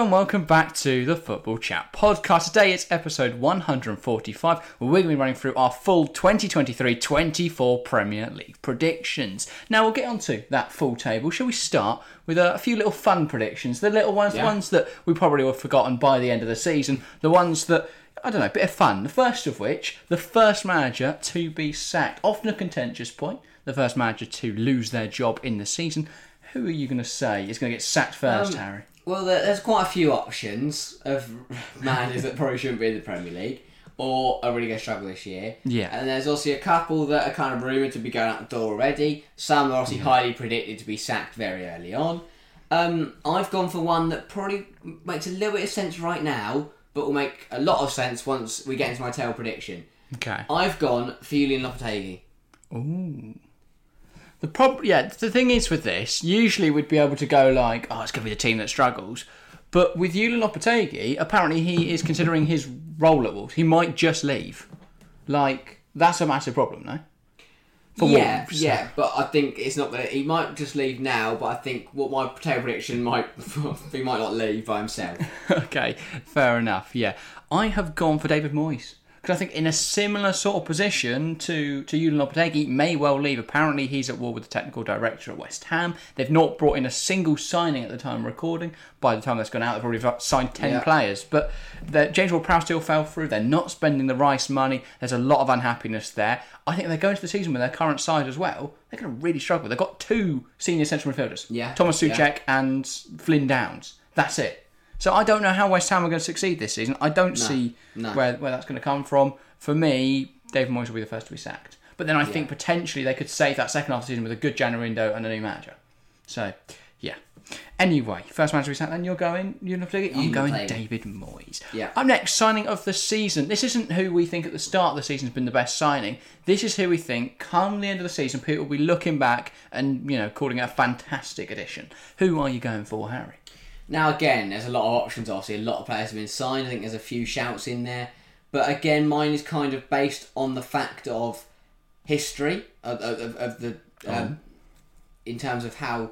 and welcome back to the Football Chat podcast. Today it's episode 145, where we're going to be running through our full 2023 24 Premier League predictions. Now we'll get onto that full table. Shall we start with a, a few little fun predictions? The little ones, the ones that we probably will have forgotten by the end of the season, the ones that I don't know, a bit of fun. The first of which, the first manager to be sacked. Often a contentious point. The first manager to lose their job in the season. Who are you going to say is going to get sacked first, Um, Harry? Well, there's quite a few options of managers that probably shouldn't be in the Premier League or are really going to struggle this year. Yeah. And there's also a couple that are kind of rumoured to be going out the door already. Some are obviously highly predicted to be sacked very early on. Um, I've gone for one that probably makes a little bit of sense right now, but will make a lot of sense once we get into my tail prediction. Okay. I've gone for Julian Lopetegui. The prob- yeah, the thing is with this, usually we'd be able to go like, oh, it's going to be the team that struggles. But with Julian Lopetegui, apparently he is considering his role at Wolves. He might just leave. Like, that's a massive problem, no? For yeah, Wolves. yeah, but I think it's not that he might just leave now. But I think what my tail prediction might he might not leave by himself. okay, fair enough. Yeah, I have gone for David Moyes because I think in a similar sort of position to to Julian Lopetegui may well leave. Apparently, he's at war with the technical director at West Ham. They've not brought in a single signing at the time of recording. By the time that's gone out, they've already signed ten Yeah. players. But the, James Ward-Prowse deal fell through. They're not spending the Rice money. There's a lot of unhappiness there. I think they're going to the season with their current side as well. They're going to really struggle. They've got two senior central midfielders. Yeah, Thomas yeah. And Flynn Downs. That's it. So I don't know how West Ham are going to succeed this season. I don't see no. where where that's going to come from. For me, David Moyes will be the first to be sacked. But then I think potentially they could save that second half of the season with a good January window and a new manager. So yeah. Anyway, first manager to be sacked. Then you're going. You're not I'm going. David Moyes. Yeah. Up next, signing of the season. This isn't who we think at the start of the season has been the best signing. This is who we think come the end of the season, people will be looking back and you know calling it a fantastic addition. Who are you going for, Harry? Now again, there's a lot of options. Obviously, a lot of players have been signed. I think there's a few shouts in there, but again, mine is kind of based on the fact of history of, of, of- the um, in terms of how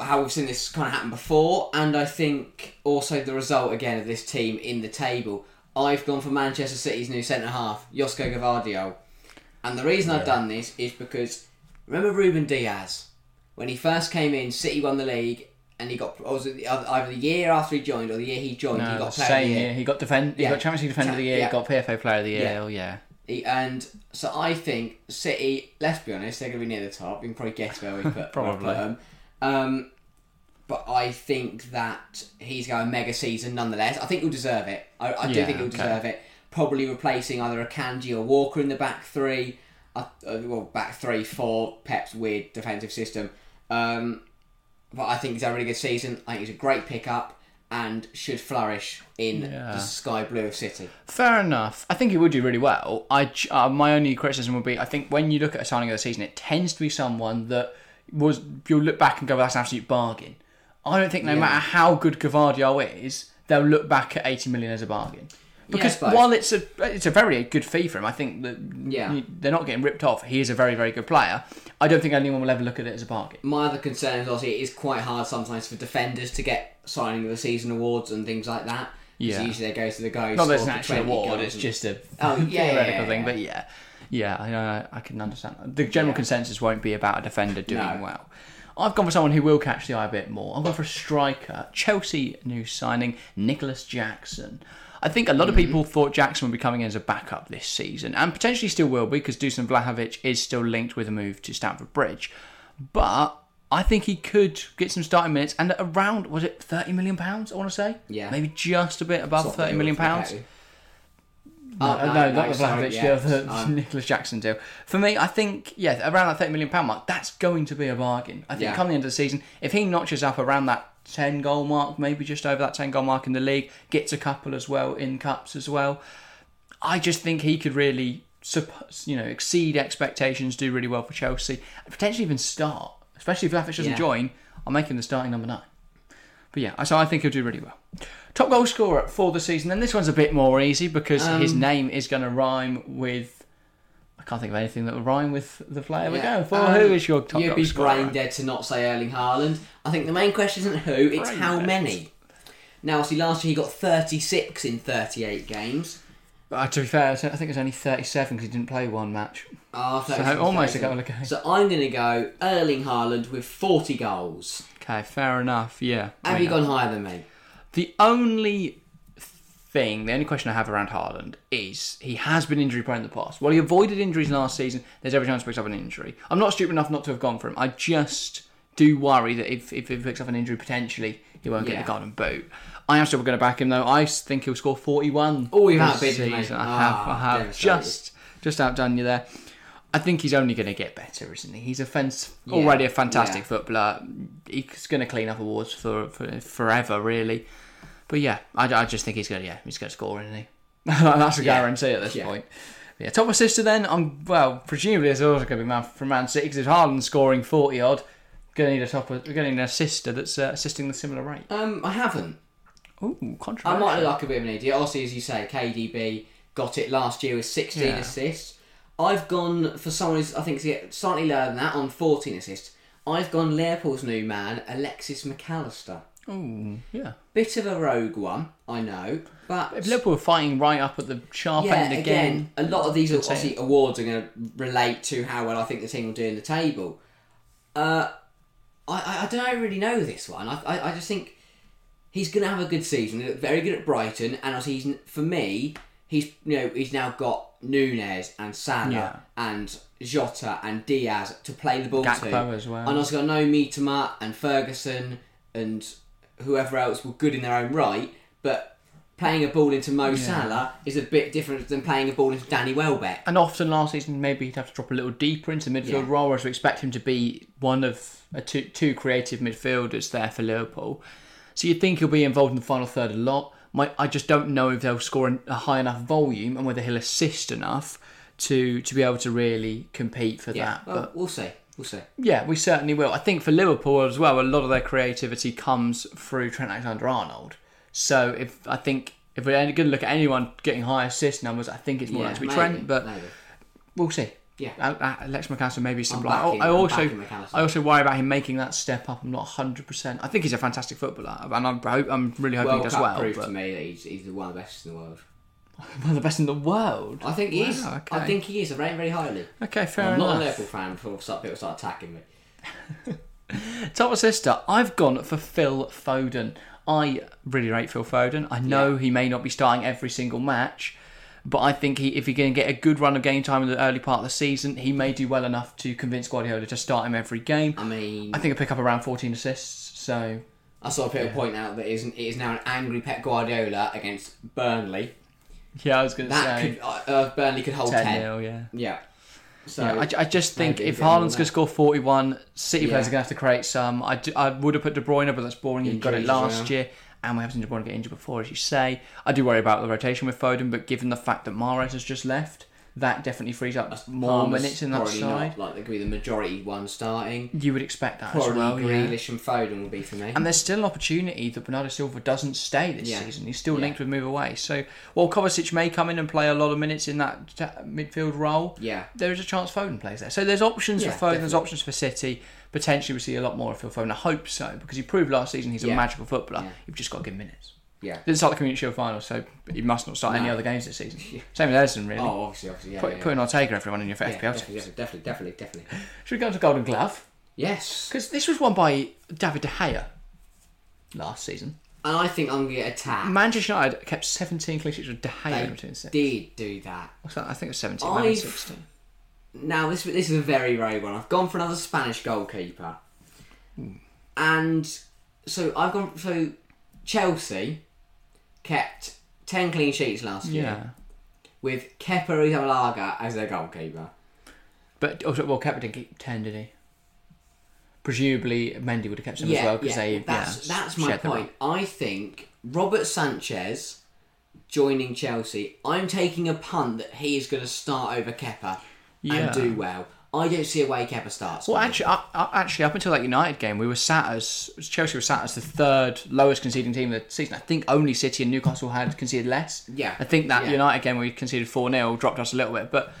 how we've seen this kind of happen before, and I think also the result again of this team in the table. I've gone for Manchester City's new centre half, Josko Gvardiol, and the reason I've done this is because remember Ruben Dias when he first came in, City won the league. And he got, was it either the year after he joined or the year he joined, he got player of same the year. year. He got defend. He Yeah. got Champions League Defender of the Year. Yeah. He got PFA Player of the Year. Yeah. Oh yeah. He- And so I think City, let's be honest, they're going to be near the top. You can probably guess where we put, Probably. put. Um, but I think that he's going mega season nonetheless. I think he'll deserve it. I, I do think he'll okay. deserve it. Probably replacing either Akanji or Walker in the back three. Uh, well, back three for Pep's weird defensive system. Um, but I think he's had a really good season. I think he's a great pickup and should flourish in Yeah. the sky blue of City. Fair enough. I think he would do really well. I uh, my only criticism would be I think when you look at a signing of the season, it tends to be someone that was you'll look back and go, "That's an absolute bargain." I don't think no Yeah. matter how good Gvardiol is, they'll look back at eighty million as a bargain. Because while it's a it's a very good fee for him, I think that Yeah. they're not getting ripped off. He is a very very good player. I don't think anyone will ever look at it as a bargain. My other concern is obviously it is quite hard sometimes for defenders to get signing of the season awards and things like that. Yeah. Usually they go to the guys. Not that it's an actual award; it's just a Oh, yeah, theoretical yeah, thing. yeah. But yeah, yeah, I, uh, I can understand. that. The general consensus won't be about a defender doing No. well. I've gone for someone who will catch the eye a bit more. I've gone for a striker, Chelsea new signing, Nicolas Jackson. I think a lot of Mm-hmm. people thought Jackson would be coming in as a backup this season, and potentially still will be because Dusan Vlahovic is still linked with a move to Stamford Bridge. But I think he could get some starting minutes, and around was it thirty million pounds? I want to say, Yeah. maybe just a bit above Sort thirty million pounds. No, Oh, no, no, not no, the Vlahovic yeah, deal, the um, Nicolas Jackson deal. For me, I think, yeah, around that £30 million mark, that's going to be a bargain. I think Yeah. end of the season, if he notches up around that 10 goal mark, maybe just over that 10 goal mark in the league, gets a couple as well in cups as well, I just think he could really, you know, exceed expectations, do really well for Chelsea, and potentially even start. Especially if Vlahovic doesn't Yeah. join, I'm making the starting number nine. But yeah, so I think he'll do really well. Top goal scorer for the season, and this one's a bit more easy because his Um, name is going to rhyme with. I can't think of anything that will rhyme with the player we're Yeah. going for. Um, Who is your top You'd goal be scorer? brain dead to not say Erling Haaland. I think the main question isn't who, it's Brain how dead. many. Now, see, last year he got 36 in 38 games. Uh, to be fair, I think it's only 37 because he didn't play one match. Oh, So almost a goal a game. So I'm going to go Erling Haaland with 40 goals. Okay, fair enough. Yeah. Have you gone higher than me? The only thing, the only question I have around Haaland is he has been injury prone in the past. While he avoided injuries last season, there's every chance he picks up an injury. I'm not stupid enough not to have gone for him. I just do worry that if, if he picks up an injury, potentially he won't get the golden boot. I am still going to back him though. I think he'll score 41. Oh, you've this outbidden I Ah, have, I have just just outdone you there. I think he's only going to get better, isn't he? He's a fence, Yeah. already a fantastic Yeah. footballer. He's going to clean up awards for, for forever, really. But yeah, I, I just think he's going to yeah he's going to score, isn't he? That's a Yeah. guarantee at this Yeah. point. Yeah, top assister then. I'm well, presumably it's also going to be man from Man City because if Haaland scoring forty odd, going to need a top. We're going to need an assister that's uh, assisting the similar rate. Um, I haven't. Ooh, contrary. I might look like a bit of an idiot. Obviously, as you say, KDB got it last year with 16 Yeah. assists. I've gone for someone who's, I think, slightly lower than that on 14 assists. I've gone Liverpool's new man, Alexis Mac Allister. Ooh, yeah. Bit of a rogue one, I know, but If Liverpool are fighting right up at the sharp yeah, end again, again, a lot of these obviously awards are going to relate to how well I think the team will do in the table. Uh, I, I, I don't really know this one. I, I, I just think he's going to have a good season. He looked very good at Brighton, and he's for me, he's you know he's now got Nunez and Salah Yeah. and Jota and Diaz to play the ball Gakpo to, as well. and also got no Mitoma and Ferguson and whoever else were good in their own right, but. Playing a ball into Mo Salah is a bit different than playing a ball into Danny Welbeck. And often last season, maybe he'd have to drop a little deeper into midfield Yeah. role, whereas we expect him to be one of a two, two creative midfielders there for Liverpool. So you'd think he'll be involved in the final third a lot. My, I just don't know if they'll score a high enough volume and whether he'll assist enough to to be able to really compete for Yeah, that. well, But we'll see. We'll see. yeah, we certainly will. I think for Liverpool as well, a lot of their creativity comes through Trent Alexander-Arnold. So if I think if we're going to look at anyone getting high assist numbers, I think it's more yeah, likely to be maybe, Trent, but maybe. we'll see. Yeah. Alex uh, Mac Allister maybe some backing- I I'm also. I also worry about him making that step up. I'm not 100. percent I think he's a fantastic footballer, and I'm I'm really hoping World he does Cup well. proved But to me that he's, he's one of the best in the world. One of the best in the world. I think he is. Wow, I think he is. I rate him very highly. Okay, fair enough. I'm not a. Liverpool fan before start- people start attacking me. Top sister, I've gone for Phil Foden. I really rate Phil Foden. I know Yeah. he may not be starting every single match, but I think he, if he can get a good run of game time in the early part of the season, he may do well enough to convince Guardiola to start him every game. I mean, I think he'll pick up around 14 assists. So I saw a people point out that it is, it is now an angry Pep Guardiola against Burnley. Yeah, I was going to That say could uh, uh, Burnley could hold 10 ten. 0, yeah. Yeah. So Yeah, I, I just think maybe if more Haaland's than going to score 41, City players Yeah. are going to have to create some. I, do- I would have put De Bruyne, but that's boring. He got it Injuries as last well. year, and we haven't seen De Bruyne get injured before, as you say. I do worry about the rotation with Foden, but given the fact that Mahrez has just left, that definitely frees up more Palmer's minutes in that probably side. Not, like they could be the majority one starting. You would expect that as Probably well, yeah. Grealish and Foden will be for me. And there's still an opportunity that Bernardo Silva doesn't stay this Yeah. season. He's still Yeah. linked with move away. So while Kovacic may come in and play a lot of minutes in that midfield role, yeah. there is a chance Foden plays there. So there's options Yeah, for Foden, there's options for City. Potentially we see a lot more of Phil Foden. I hope so, because he proved last season he's a magical footballer. Yeah. You've just got to give minutes. Yeah. Didn't start the Community Shield final, so he must not start any other games this season. Same with Ederson, really. Oh, obviously, obviously, yeah. Put, yeah, put an Ortega everyone in your yeah. FPL Yeah, team. definitely, definitely, definitely, definitely. Should we go on to Golden Glove? Yes. Because this was won by David De Gea last season. And I think I'm going to get attacked. Manchester United kept 17 clean sheets with De Gea in They between six. did do that. What's that? I think it was 17, maybe I've- 16. Now this this is a very very one. I've gone for another Spanish goalkeeper, hmm. and so I've gone. So Chelsea kept ten clean sheets last year Yeah. with Kepa Arrizabalaga as their goalkeeper. But oh, also, well, Kepa didn't keep 10, did he? Presumably, Mendy would have kept some as well because they that's yeah, that's my point. I think Robert Sanchez joining Chelsea. I'm taking a punt that he is going to start over Kepa Yeah. and do well. I don't see a way Kepa starts. Well, actually, uh, uh, actually, up until that United game, we were sat as Chelsea was sat as the third lowest conceding team of the season. I think only City and Newcastle had conceded less. Yeah. I think that Yeah. United game we conceded four 0 dropped us a little bit, but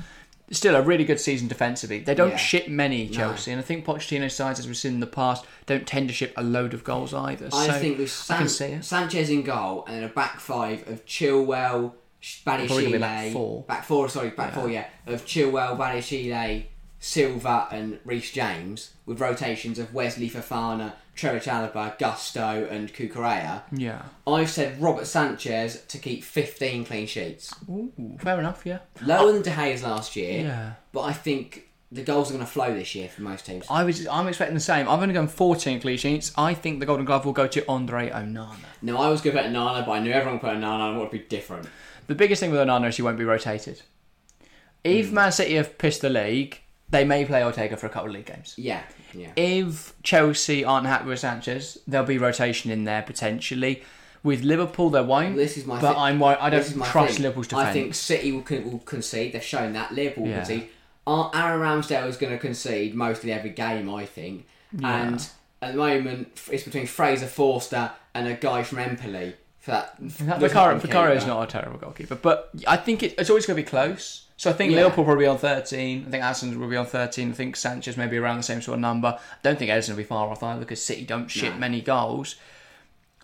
still a really good season defensively. They don't Yeah. ship many Chelsea, and I think Pochettino's sides, as we've seen in the past, don't tend to ship a load of goals either. I so think with San-. Sanchez in goal and a back five of Chilwell, Probably gonna be Badiashile, back four. back four, sorry, back four, yeah, of Chilwell, Badiashile, Silva, and Reece James with rotations of Wesley Fofana, Trevor Chalobah, Gusto, and Cucurella. Yeah. I've said Robert Sanchez to keep 15 clean sheets. Ooh, fair enough. Yeah. Lower than De Gea's last year, Yeah. but I think the goals are going to flow this year for most teams. I was. I'm expecting the same. I've only gone 14 clean sheets. I think the Golden Glove will go to Andre Onana. No, I was going to put Nana, but I knew everyone put Nana and it would be different. The biggest thing with Onana is he won't be rotated. If hmm. Man City have pissed the league, they may play Ortega for a couple of league games. Yeah, yeah. If Chelsea aren't happy with Sanchez, there'll be rotation in there potentially. With Liverpool, there won't. This is my but thi- I'm wor- I don't trust thing. Liverpool's defence. I think City will, con- will concede. They've shown that. Liverpool will Yeah. concede. Ar- Aaron Ramsdale is going to concede mostly every game, I think. And at the moment, it's between Fraser Forster and a guy from Empoli. For that, Vicario Vicario is not a terrible goalkeeper, but I think it, it's always going to be close. So I think Yeah. Liverpool will probably be on 13. I think Aston will be on 13. I think Sanchez may be around the same sort of number. I don't think Ederson will be far off either because City don't ship No. many goals.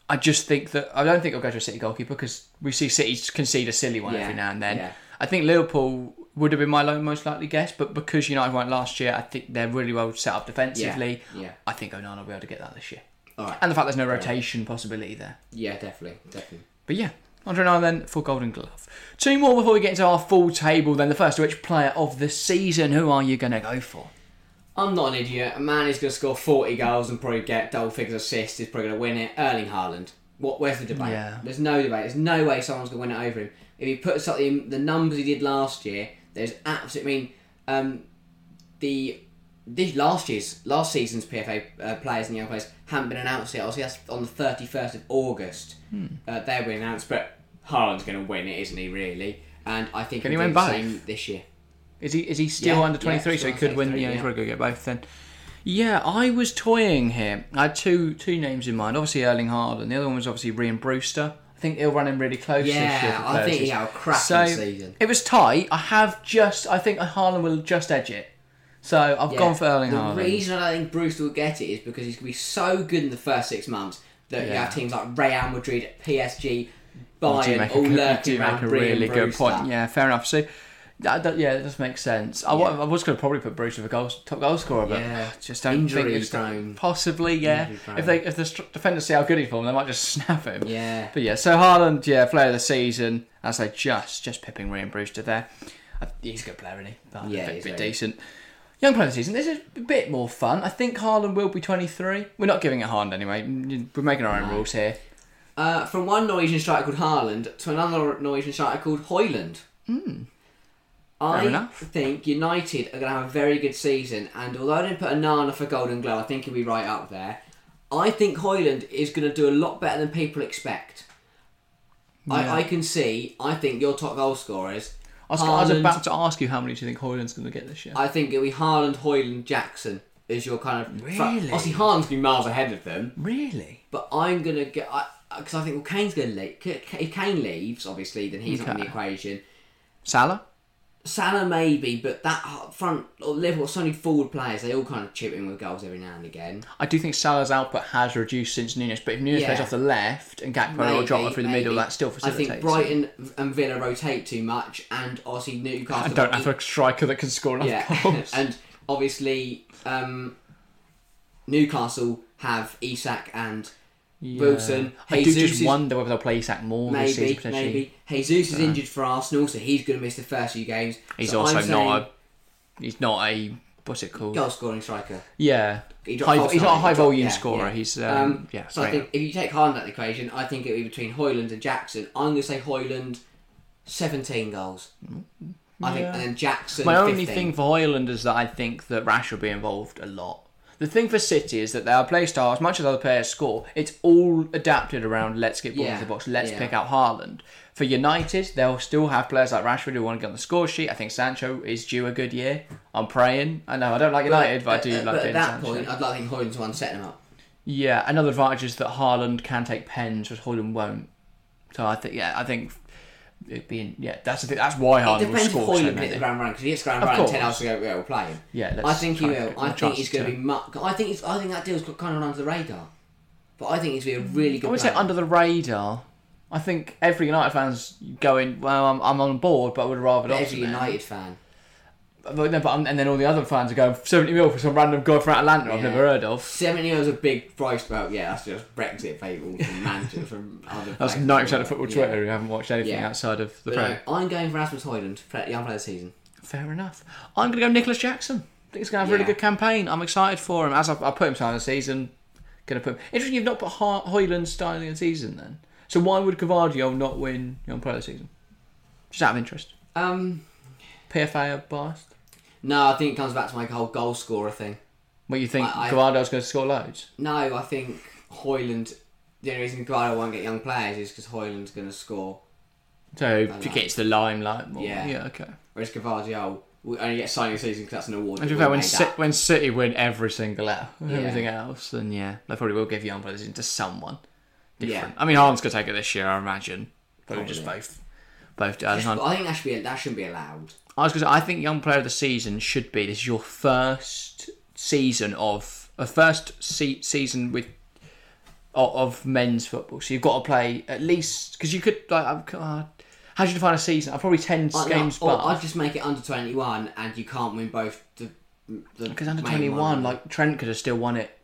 I just think that I don't think it'll go to a City goalkeeper because we see City concede a silly one Yeah, every now and then. yeah. I think Liverpool would have been my most likely guess, but because United won last year, I think they're really well set up defensively. Yeah. I think Onana will be able to get that this year. All right. And the fact there's no rotation possibility there. Yeah, definitely, definitely. But yeah, Andre then for Golden Glove. Two more before we get into our full table. Then the first of which player of the season? Who are you going to go for? I'm not an idiot. A man who's going to score 40 goals and probably get double figures assists is probably going to win it. Erling Haaland. What? Where's the debate? Yeah. There's no debate. There's no way someone's going to win it over him. If he puts up the, the numbers he did last year, there's absolutely. I mean, um, the this last year's last season's PFA uh, players and young players haven't been announced yet. Obviously, that's on the 31st of August. Hmm. Uh, they'll be announced, but Haaland's going to win it, isn't he? Really? And I think Can he'll he win the both? same this year. Is he is he still Yeah, under twenty three? yeah, so he could win. 23, Yeah, he's probably going to get both then. Yeah, I was toying here. I had two two names in mind. Obviously Erling Haaland. The other one was obviously Rhian Brewster. I think he'll run him really close this year. Yeah, I think he had a cracking so, season. It was tight. I have just. I think Haaland will just edge it. So I've Yeah. gone for Erling the Haaland. reason I don't think Bruce will get it is because he's going to be so good in the first six months that you have teams like Real Madrid, PSG, Bayern make a, all good- lurking around a really good point. Yeah, fair enough. So, that, that- yeah, it does make sense. I, Yeah. I was going to probably put Bruce as a goal, top goal scorer, but Yeah. Just don't Injury think it's prone. possibly. Yeah, if they if the defenders see how good he's for them, they might just snap him. Yeah. But yeah, so Haaland, yeah, player of the season. As I just just pipping Rhian Brewster there. I, he's a good player, isn't he? But Yeah, a bit, bit decent. Young player of the season. This is a bit more fun. I think Haaland will be 23. We're not giving it Haaland anyway. We're making our own rules here. Uh, from one Norwegian striker called Haaland to another Norwegian striker called Højlund. I enough. think United are going to have a very good season, and although I didn't put a Nana for Golden Glove, I think he'll be right up there. I think Højlund is going to do a lot better than people expect. Yeah. I, I can see. I think your top goal scorers. I was, I was Haaland- about to ask you how many do you think Haaland's going to get this year? I think it'll be Haaland, Højlund, Jackson is your kind of. Really? Obviously, Haaland's going to be miles ahead of them, Really? but I'm going to get. Because I, think well, Kane's going to leave. If Kane leaves, obviously, then he's not in the Okay. equation. Salah? Salah maybe, but that front or Liverpool, so many forward players, they all kind of chip in with goals every now and again. I do think Salah's output has reduced since Nunez, but if Nunez Yeah. plays off the left and Gakpo or Maybe, Jota through the middle, maybe. that still facilitates. I think. Brighton and Villa rotate too much, and obviously Newcastle. I don't have a striker that can score enough yeah, goals. and obviously um, Newcastle have Isak and Yeah. Wilson. I do just wonder whether they'll play Isak more this season potentially. maybe Jesus is injured for Arsenal, so he's going to miss the first few games. He's So also I'm not a. He's not a. What's it called? goal scoring striker. Yeah. He High, he's not a high volume yeah, scorer. yeah. He's um, Um, yeah. so I think if you take Haaland out the equation, I think it would be between Højlund and Jackson. I'm going to say Højlund, 17 goals. I think, and then Jackson. My only thing for Højlund is that I think that Rash will be involved a lot. The thing for City is that their play style, as much as other players score, it's all adapted around let's get balls Yeah, into the box, let's yeah. pick out Haaland. For United, they'll still have players like Rashford who want to get on the score sheet. I think Sancho is due a good year. I'm praying. I know I don't like United, but, I do uh, like but at that Sancho. point, I'd like to the one setting him up. Yeah, another advantage is that Haaland can take pens, which Haaland won't. So I think, yeah, I think it being yeah. That's the thing. That's why It Haaland will depends score so Højlund can hit the ground running because he hits ground running ten hours ago. We'll play him. Yeah, I think he will. I think he's going to be. Mu- I think it's, I think that deal's got kind of under the radar, but I think he's going to be a really good. I would player. say under the radar. I think every United fan's going. Well, I'm, I'm on board, but I would rather not. every United fan. But, no, but and then all the other fans are going 70 mil for some random guy from Atalanta I've Yeah. never heard of. Seventy mil is a big price, but yeah, that's just Brexit people from Manchester from other. That's places. 90% of football. Twitter who haven't watched anything Yeah. outside of the But Premier. no, I'm going for Rasmus Højlund, play- young player of the season. Fair enough. I'm going to go Nicolas Jackson. I think he's going to have a really Yeah. good campaign. I'm excited for him. As I, I put him starting the season, going to put him. Interesting, you've not put Ho- Højlund starting the season then. So why would Gvardiol not win Young Player of the Season? Just out of interest. Um, PFA are biased. no, I think it comes back to my whole goal scorer thing. What you think? I- I- Gvardiol's going to score loads? No, I think Højlund. The only reason Guardiola won't get young players is because Højlund's going to score, So he gets the limelight more. Yeah. yeah okay. whereas Gvardiol will only get signing season because that's an award. And that fair, when, up. when City win every single out, Yeah. everything else, then yeah, they probably will give young players into someone different. Yeah. I mean, Haaland's going to take it this year, I imagine. Probably just both. Both. I Just-. I think that should be that shouldn't be allowed. I was going to say, I think Young Player of the Season should be this is your first season of a first se- season with of, of men's football. So you've got to play at least because you could like. Uh, how do you define a season? Uh, Probably ten I- games, no, but I'd just make it under twenty one, and you can't win both the. because under twenty one, like Trent could have still won it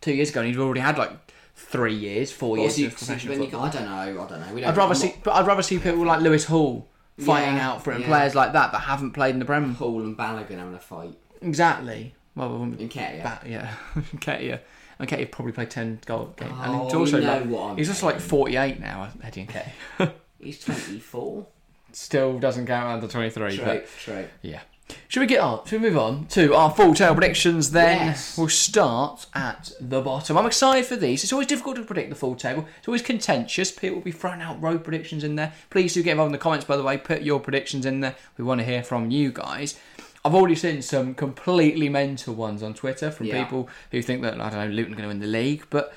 two years ago, and he'd already had like three years, four years Also, you- of professional then football. can- I don't know. I don't know. I'd rather I'm see, but I'd rather see people like Lewis Hall fighting Yeah, out for it, and yeah. players like that that haven't played in the Prem. not Hall and Balogun having a fight Exactly. Well, we in Ketia. That, yeah, Ketia. And Ketia probably played 10 goal games. and Oh, he's also you know like, he's just like 48 now, Eddie Nketiah. He's twenty four. Still doesn't count under 23. True, But true. yeah. Should we get on? Should we move on to our full tale predictions then? Yes. We'll start at the bottom. I'm excited for these. It's always difficult to predict the full table. It's always contentious. People will be throwing out road predictions in there. Please do get involved in the comments, by the way. Put your predictions in there. We want to hear from you guys. I've already seen some completely mental ones on Twitter from Yeah. people who think that, I don't know, Luton are going to win the league. But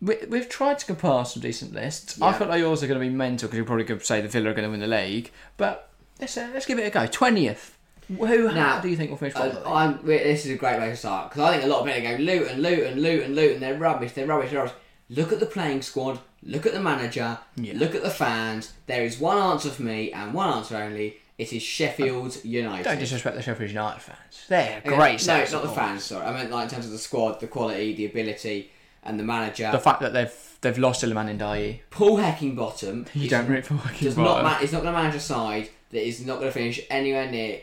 we, we've tried to compile some decent lists. I Yeah. feel like yours are going to be mental because you're probably going to say the Villa are going to win the league. But let's, uh, let's give it a go. 20th. Who Now, do you think will finish Uh. I'm, this is a great way to start because I think a lot of people go Luton, and Luton, Luton, Luton. They're rubbish. They're rubbish. They're rubbish. Look at the playing squad. Look at the manager. Yeah. Look at the fans. There is one answer for me and one answer only. It is Sheffield United. Don't disrespect the Sheffield United fans. They're Okay, great. No, not the fans. Sorry, I meant like in terms of the squad, the quality, the ability, and the manager. The fact that they've they've lost Iliman Ndiaye. Paul Heckingbottom You don't root for Joaquin does not. Ma- is not going to manage a side that is not going to finish anywhere near.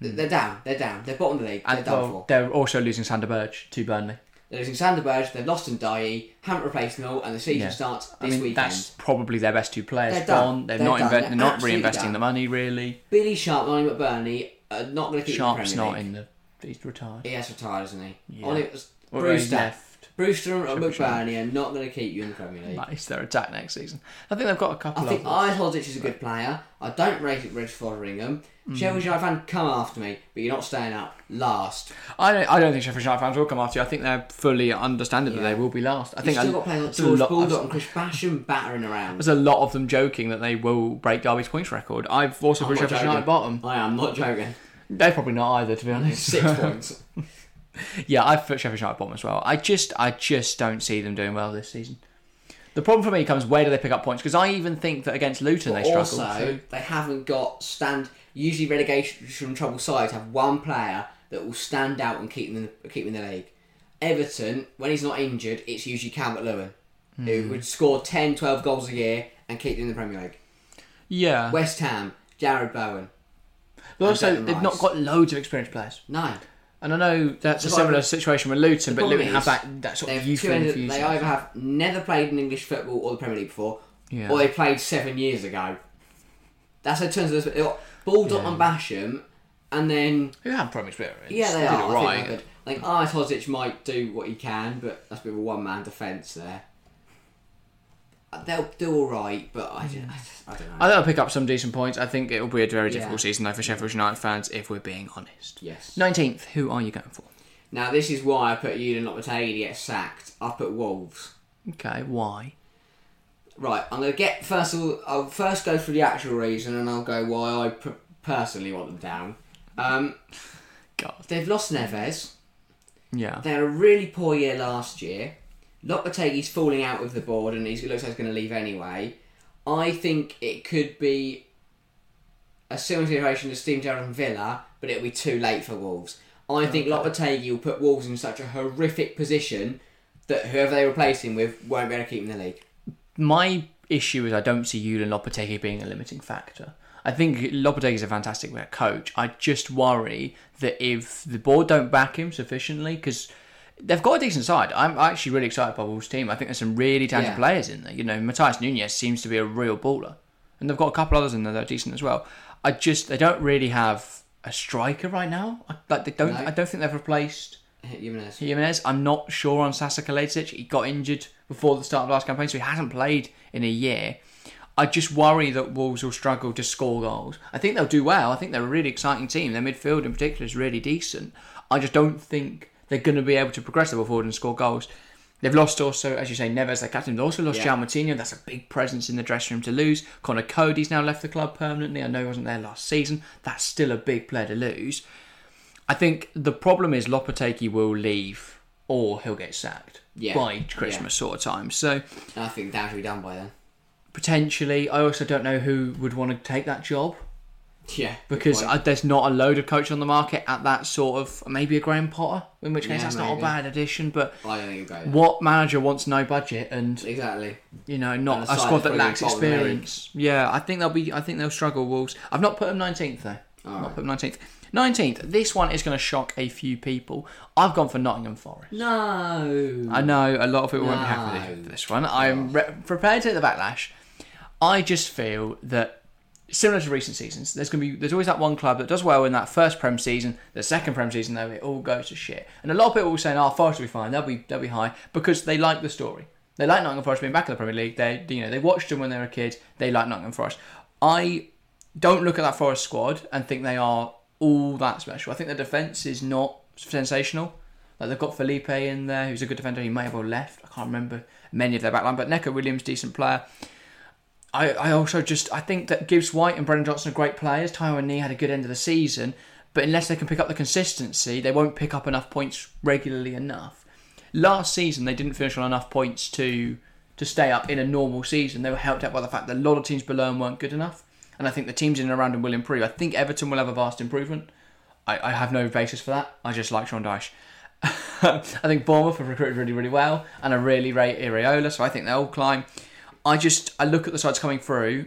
They're down. They're down. They're bottom of the league. They're And done well, for. they're also losing Sander Berge to Burnley. They're losing Sander Berge, they've lost Ndiaye, haven't replaced Null, and the season Yeah. starts I this mean, weekend. that's probably their best two players They're done. gone. They've They're not done. They're they're not absolutely reinvesting done. the money really. Billy Sharp, not at Burnley, are not going to keep Sharp's the Premier not League. in the. He's retired. He has retired, isn't he? Yeah. Ollie, it was Well, he Brewster. Brewster and McBurnie are not going to keep you in the Premier League. Nice, their attack next season. I think they've got a couple of. I think Hodzic is a good player. I don't rate it Rich Fotheringham. Mm. Sheffield United fan, come after me, but you're not staying up last. I don't. I don't think Sheffield United fans will come after you. I think they're fully understanding that Yeah. they will be last. I You've think still a- got players like George lot- Bulldog and Chris Basham battering around. There's a lot of them joking that they will break Derby's points record. I've also put Sheffield. United bottom. I am not joking. They're probably not either, to be honest. Six points. Yeah, I've put Sheffield United bottom as well. I just, I just don't see them doing well this season. The problem for me comes where do they pick up points? Because I even think that against Luton they struggle. also, so- they haven't got stand. Usually, relegation from trouble sides have one player that will stand out and keep them in the, keep them in the league. Everton, when he's not injured, it's usually Calvert Lewin, Hmm. who would score 10, 12 goals a year and keep them in the Premier League. yeah, West Ham, Jarrod Bowen. but also they've not got loads of experienced players. No, And I know that's a similar situation with Luton, but Luton have that, that sort of two ended. They either have never played in English football or the Premier League before, Yeah. or they played seven years ago. That's how it turns out. They've got Baldock Yeah. and Basham, and then Who have Premier experience? Yeah, they did are. it I right. think. Like Art Hozic might do what he can, but that's a bit of a one man defence there. They'll do all right, but I, just, I, just, I don't know. I think they'll pick up some decent points. I think it'll be a very Yeah. difficult season though for Sheffield United fans, if we're being honest. yes. Nineteenth, who are you going for? Now this is why I put Julian Lopetegui to get sacked. I put Wolves. Okay, why? Right, I'm going to get first of all. I'll first go through the actual reason, and I'll go why I p- personally want them down. Um, God. they've lost Neves. Yeah. They had a really poor year last year. Lopetegui's falling out with the board, and he's, it looks like he's going to leave anyway. I think it could be a similar situation to Steven Gerrard and Villa, but it'll be too late for Wolves. I oh, think Lopetegui will put Wolves in such a horrific position that whoever they replace him with won't be able to keep him in the league. My issue is I don't see Julian Lopetegui being a limiting factor. I think Lopetegui is a fantastic coach. I just worry that if the board don't back him sufficiently, because they've got a decent side. I'm actually really excited by Wolves' team. I think there's some really talented Yeah. players in there. You know, Matheus Nunes seems to be a real baller, and they've got a couple others in there that are decent as well. I just they don't really have a striker right now. I, like they don't. No. I don't think they've replaced Jimenez. Jimenez. I'm not sure on Sasa Kalajdzic. He got injured before the start of last campaign, so he hasn't played in a year. I just worry that Wolves will struggle to score goals. I think they'll do well. I think they're a really exciting team. Their midfield in particular is really decent. I just don't think they're going to be able to progress the ball forward and score goals. They've lost also, as you say, Neves, their captain. They've also lost Yeah. Moutinho. That's a big presence in the dressing room to lose. Conor Coady's now left the club permanently. I know he wasn't there last season. That's still a big player to lose. I think the problem is Lopetegui will leave or he'll get sacked Yeah. by Christmas sort of time. So I think that should be done by then. potentially, I also don't know who would want to take that job Yeah. because. I, there's not a load of coaches on the market at that sort of maybe a Graham Potter, in which case Yeah, that's not a maybe. bad addition. But I don't think what manager wants no budget and Exactly. you know not a squad that lacks bottom of the league. experience? Yeah, I think they'll be. I think they'll struggle. Wolves. I've not put them nineteenth though. I've not put them nineteenth. Nineteenth. This one is going to shock a few people. I've gone for Nottingham Forest. No. I know a lot of people won't be happy with this- this one. I'm re- prepared to take the backlash. I just feel that similar to recent seasons, there's to be there's always that one club that does well in that first Prem season. The second Prem season, though, it all goes to shit. And a lot of people will saying, "Oh, Forest will be fine. They'll be they'll be high," because they like the story. They like Nottingham Forest being back in the Premier League. They you know they watched them when they were a kid. They like Nottingham Forest. I don't look at that Forest squad and think they are all that special. I think the defence is not sensational. Like they've got Felipe in there, who's a good defender. He may have well left. I can't remember many of their backline, but Neco Williams, decent player. I, I also just I think that Gibbs White and Brennan Johnson are great players. Taiwan Nee had a good end of the season, but unless they can pick up the consistency, they won't pick up enough points regularly enough. Last season they didn't finish on enough points to to stay up in a normal season. They were helped out by the fact that a lot of teams below them weren't good enough. And I think the teams in and around them will improve. I think Everton will have a vast improvement. I, I have no basis for that. I just like Sean Dyche. I think Bournemouth have recruited really, really well, and I really rate Iraola, so I think they'll climb. I just I look at the sides coming through.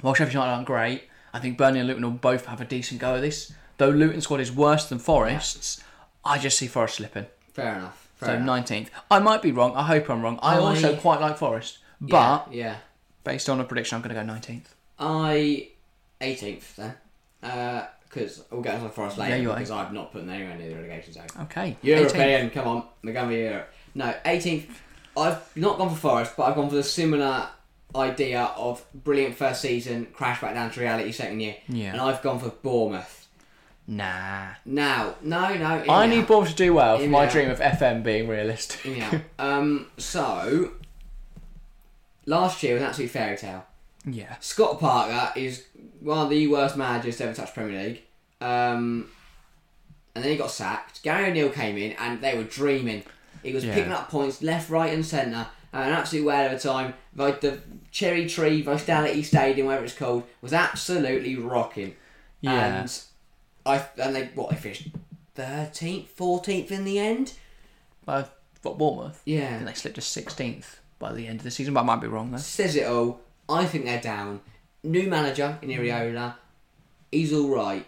While Sheffield United aren't great, I think Burnley and Luton will both have a decent go at this. Though Luton's squad is worse than Forest's, I just see Forest slipping. Fair enough. Fair So enough. nineteenth. I might be wrong. I hope I'm wrong. I I- also quite like Forest, but yeah, yeah. based on a prediction, I'm going to go nineteenth. I 18th there. Because uh, we'll get onto Forest later Yeah, because I've not put them anywhere near the relegation zone. Okay. 18th. European, come on. We're going to be Europe. No, 18th. I've not gone for Forest, but I've gone for the similar idea of brilliant first season, crash back down to reality second year. Yeah. And I've gone for Bournemouth. Nah. Now, no, no. I need. Bournemouth to do well for In my now. dream of FM being realistic. Yeah. um. So, last year was an absolute fairy tale. Yeah. Scott Parker is one of the worst managers to ever touch Premier League. Um, and then he got sacked. Gary O'Neill came in and they were dreaming. He was Yeah. picking up points left, right, and centre. And an absolute whale of a time. Like the Cherry Tree Vitality Stadium, whatever it's called, was absolutely rocking. Yeah. And I and they what they finished thirteenth, fourteenth in the end. Uh, what Bournemouth? Yeah. And they slipped to sixteenth by the end of the season, but I might be wrong there. says it all. I think they're down. New manager in Iraola, he's all right.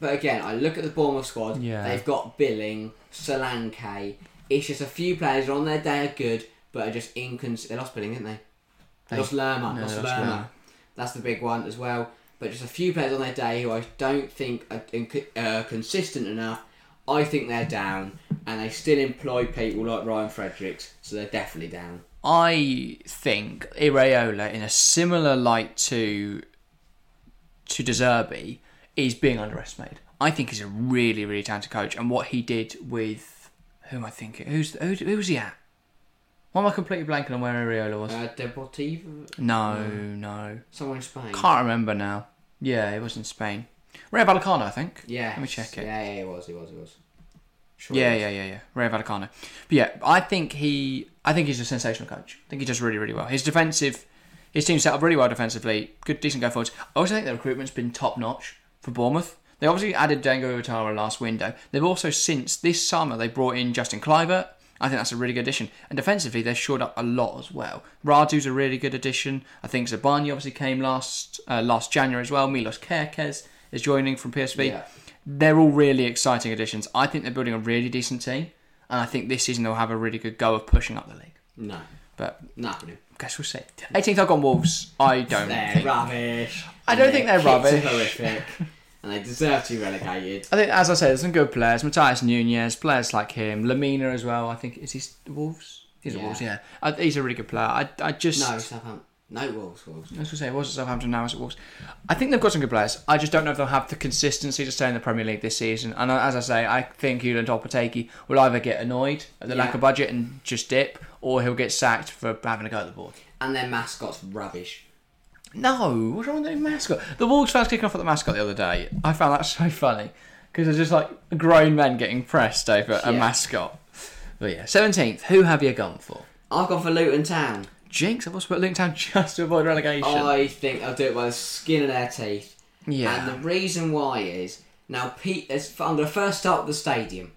But again, I look at the Bournemouth squad. Yeah. They've got Billing, Solanke. It's just a few players who on their day are good, but are just incons. They lost Billing, didn't they? They lost Lerma. no, lost lost Lerma. Lerma. That's the big one as well. But just a few players on their day who I don't think are uh, consistent enough. I think they're down, and they still employ people like Ryan Fredericks, so they're definitely down. I think Iraola, in a similar light to to De Zerbi, is being underestimated. I think he's a really, really talented coach, and what he did with whom I thinking? who's who, who was he at? Why am I completely blanking on where Iraola was? Uh, Deportivo, no, no. somewhere in Spain. Can't remember now. Yeah, it was in Spain. Rayo Vallecano, I think. Yeah. Let me check it. Yeah, yeah, it was, it was, it was. Sure Yeah, it was. yeah, yeah, yeah. Rayo Vallecano. But yeah, I think he, I think he's a sensational coach. I think he does really, really well. His defensive, his team set up really well defensively. Good, decent go forwards. I also think the recruitment's been top notch for Bournemouth. They obviously added Dango last window. They've also since this summer they brought in Justin Kluivert. I think that's a really good addition. And defensively, they've shored up a lot as well. Radu's a really good addition. I think Zabarnyi obviously came last uh, last January as well. Milos Kerkez is joining from PSV Yeah. they're all really exciting additions. I think they're building a really decent team, and I think this season they'll have a really good go of pushing up the league. No, But happening. guess we'll see. 18th, I've gone Wolves. I don't They're think. rubbish. I don't And think they're rubbish. horrific, and they deserve to be relegated. I think, as I said, there's some good players. Matheus Nunes, players like him, Lemina as well. I think is he Wolves? He's a Yeah. Wolves, yeah. I, he's a really good player. I, I just No, Southampton. No Wolves. Wolves. I was going to say, it was at Southampton, now it's at Wolves. I think they've got some good players. I just don't know if they'll have the consistency to stay in the Premier League this season. And as I say, I think Julian Lopetegui will either get annoyed at the lack of budget and just dip, or he'll get sacked for having a go at the board. And their mascot's rubbish. No, what's wrong with the mascot? The Wolves fans kicking off at the mascot the other day. I found that so funny because it's just like grown men getting pressed over a Yeah. mascot. But yeah, seventeenth. Who have you gone for? I've gone for Luton Town. Jinx. I've also put Luton Town just to avoid relegation. I think I'll do it by the skin of their teeth. yeah. And the reason why is now Pete. I'm going to first start with the stadium.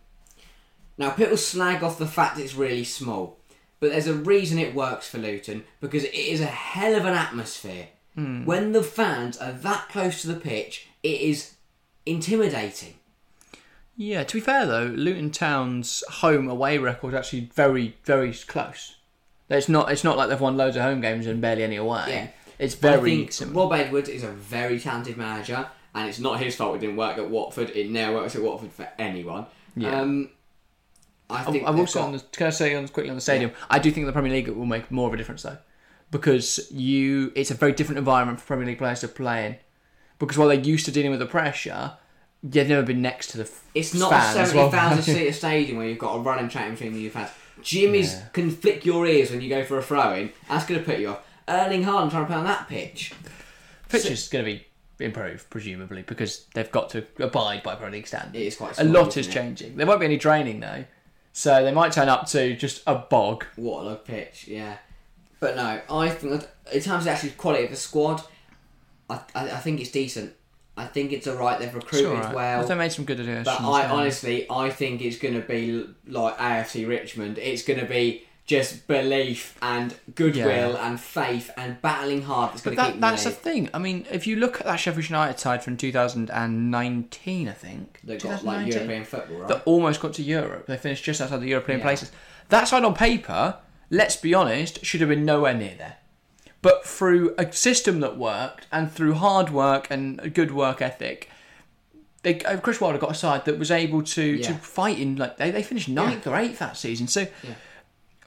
Now people slag off the fact it's really small, but there's a reason it works for Luton because it is a hell of an atmosphere. When the fans are that close to the pitch, it is intimidating. Yeah, to be fair though, Luton Town's home away record is actually very, very close. It's not. It's not like they've won loads of home games and barely any away. Yeah. It's I very think similar. Rob Edwards is a very talented manager, and it's not his fault it didn't work at Watford. It never works at Watford for anyone. Yeah. Um, I I, think I will they've say got- on the, can I say on quickly on the stadium? I do think the Premier League will make more of a difference though, because you it's a very different environment for Premier League players to play in. Because while they're used to dealing with the pressure, they've never been next to the f- It's not fans a well. seventy thousand seater stadium where you've got a running chat between you fans. Jimmy's can flick your ears when you go for a throw in. That's going to put you off. Erling Haaland trying to play on that pitch. Pitch is going to be improved presumably because they've got to abide by Premier League standards. It is quite a lot isn't it? changing. There won't be any training though, so they might turn up to just a bog. What a pitch, yeah. But no, I think in terms of actually quality of the squad, I, I, I think it's decent. I think it's alright. They've recruited alright. well. They made some good additions. But I yeah. honestly, I think it's going to be like AFC Richmond. It's going to be just belief and goodwill Yeah. and faith and battling hard. That's going to that, them that's the thing. I mean, if you look at that Sheffield United side from 2019, I think. They've got like European football, right? That almost got to Europe. They finished just outside the European Yeah. places. That side on paper, let's be honest, should have been nowhere near there. But through a system that worked and through hard work and a good work ethic, they, uh, Chris Wilder got a side that was able to, to fight in like they, they finished ninth or eighth that season. So Yeah.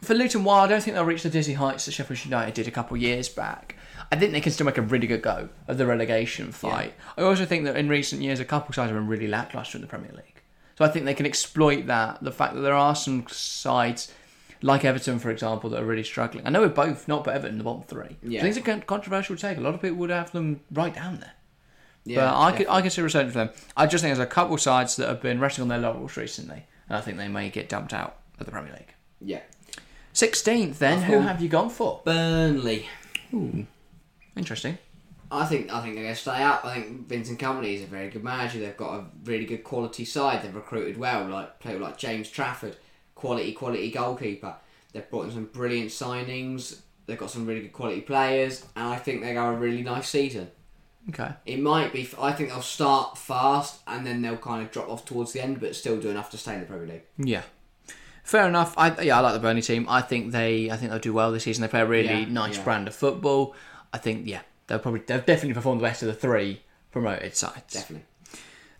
for Luton, while I don't think they'll reach the dizzy heights that Sheffield United did a couple of years back, I think they can still make a really good go of the relegation fight. I also think that in recent years, a couple sides have been really lacklustre in the Premier League. So I think they can exploit that. The fact that there are some sides, like Everton, for example, that are really struggling. I know we're both not, but Everton, the bottom three. Yeah. I think it's a controversial take. A lot of people would have them right down there. yeah, but I could. I could see a return for them. I just think there's a couple sides that have been resting on their laurels recently, and I think they may get dumped out of the Premier League. yeah. 16th, then, who have you gone for? Burnley. Ooh. Interesting. I think I think they're going to stay up. I think Vincent Kompany is a very good manager. They've got a really good quality side. They've recruited well, like people like James Trafford, quality quality goalkeeper. They've brought in some brilliant signings. They've got some really good quality players, and I think they go a really nice season. Okay. It might be. I think they'll start fast and then they'll kind of drop off towards the end, but still do enough to stay in the Premier League. Yeah. Fair enough. I yeah, I like the Burnley team. I think they I think they'll do well this season. They play a really Yeah, nice yeah. brand of football. I think yeah, they'll probably they'll definitely performed the best of the three promoted sides. Definitely.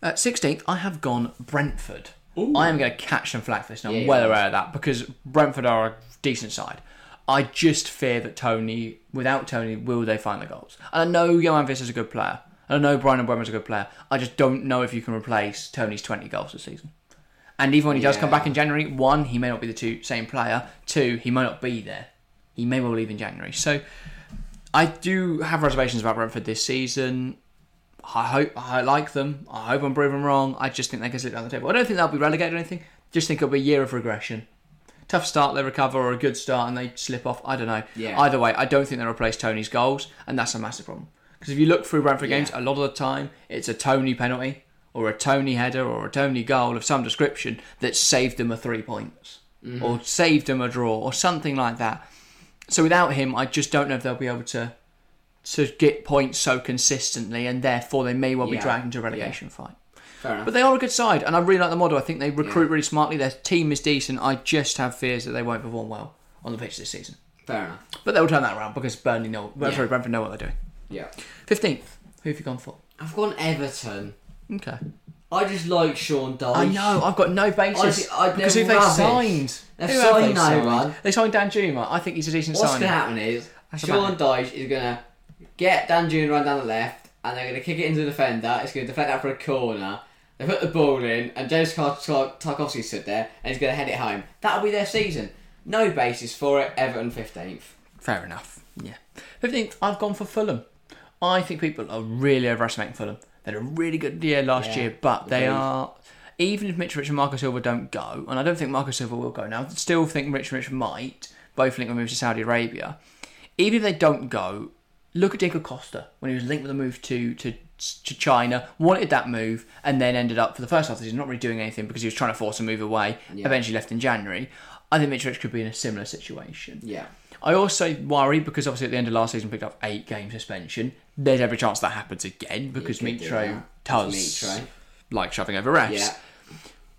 Uh, 16th, I have gone Brentford. I am going to catch some flack for this, and I'm Yeah, well aware of that because Brentford are a decent side. I just fear that Toney, without Toney, will they find the goals? And I know Yoane Wissa is a good player. And I know Brian Mbeumo's a good player. I just don't know if you can replace Toney's 20 goals this season. And even when he does come back in January, one, he may not be the two same player. Two, he may not be there. He may well leave in January. So I do have reservations about Brentford this season. I hope I like them. I hope I'm proven wrong. I just think they can slip down the table. I don't think they'll be relegated or anything. Just think it'll be a year of regression. Tough start, they recover, or a good start and they slip off. I don't know. Yeah. Either way, I don't think they'll replace Toney's goals, and that's a massive problem. Because if you look through Brentford games, a lot of the time it's a Toney penalty or a Toney header or a Toney goal of some description that saved them a three points mm-hmm. or saved them a draw or something like that. So without him, I just don't know if they'll be able to to get points so consistently, and therefore they may well be Yeah. dragged into a relegation fight. Fair enough. But they are a good side, and I really like the model. I think they recruit really smartly. Their team is decent. I just have fears that they won't perform well on the pitch this season. Fair enough. But they'll turn that around because Burnley know, Yeah. sorry, Brentford know what they're doing. Yeah. Fifteenth, who have you gone for? I've gone Everton. Okay. I just like Sean Dyche. I know. I've got no basis I- because who they signed? They've Who have signed no one. They signed Danjuma. I think he's a decent What's signing. going to happen is That's Sean Dyche is going to get Dan June run down the left, and they're going to kick it into the defender. It's going to deflect out for a corner. They put the ball in, and James Tar- Tar- Tarkowski stood there, and he's going to head it home. That'll be their season. No basis for it. Everton fifteenth. Fair enough. Yeah. Fifteenth, I've gone for Fulham. I think people are really overestimating Fulham. They had a really good year last Yeah, year, but they are. Even if Mitrovic and Marco Silva don't go, and I don't think Marco Silva will go now, I still think Rich Rich might. Both linked with moves to Saudi Arabia. Even if they don't go, look at Diego Costa when he was linked with a move to to to China, wanted that move, and then ended up for the first half of the season not really doing anything because he was trying to force a move away. Yeah. Eventually left in January. I think Mitrovic could be in a similar situation. Yeah. I also worry because obviously at the end of last season picked up eight game suspension. There's every chance that happens again because could do Mitro does Mitro. like shoving over refs. Yeah.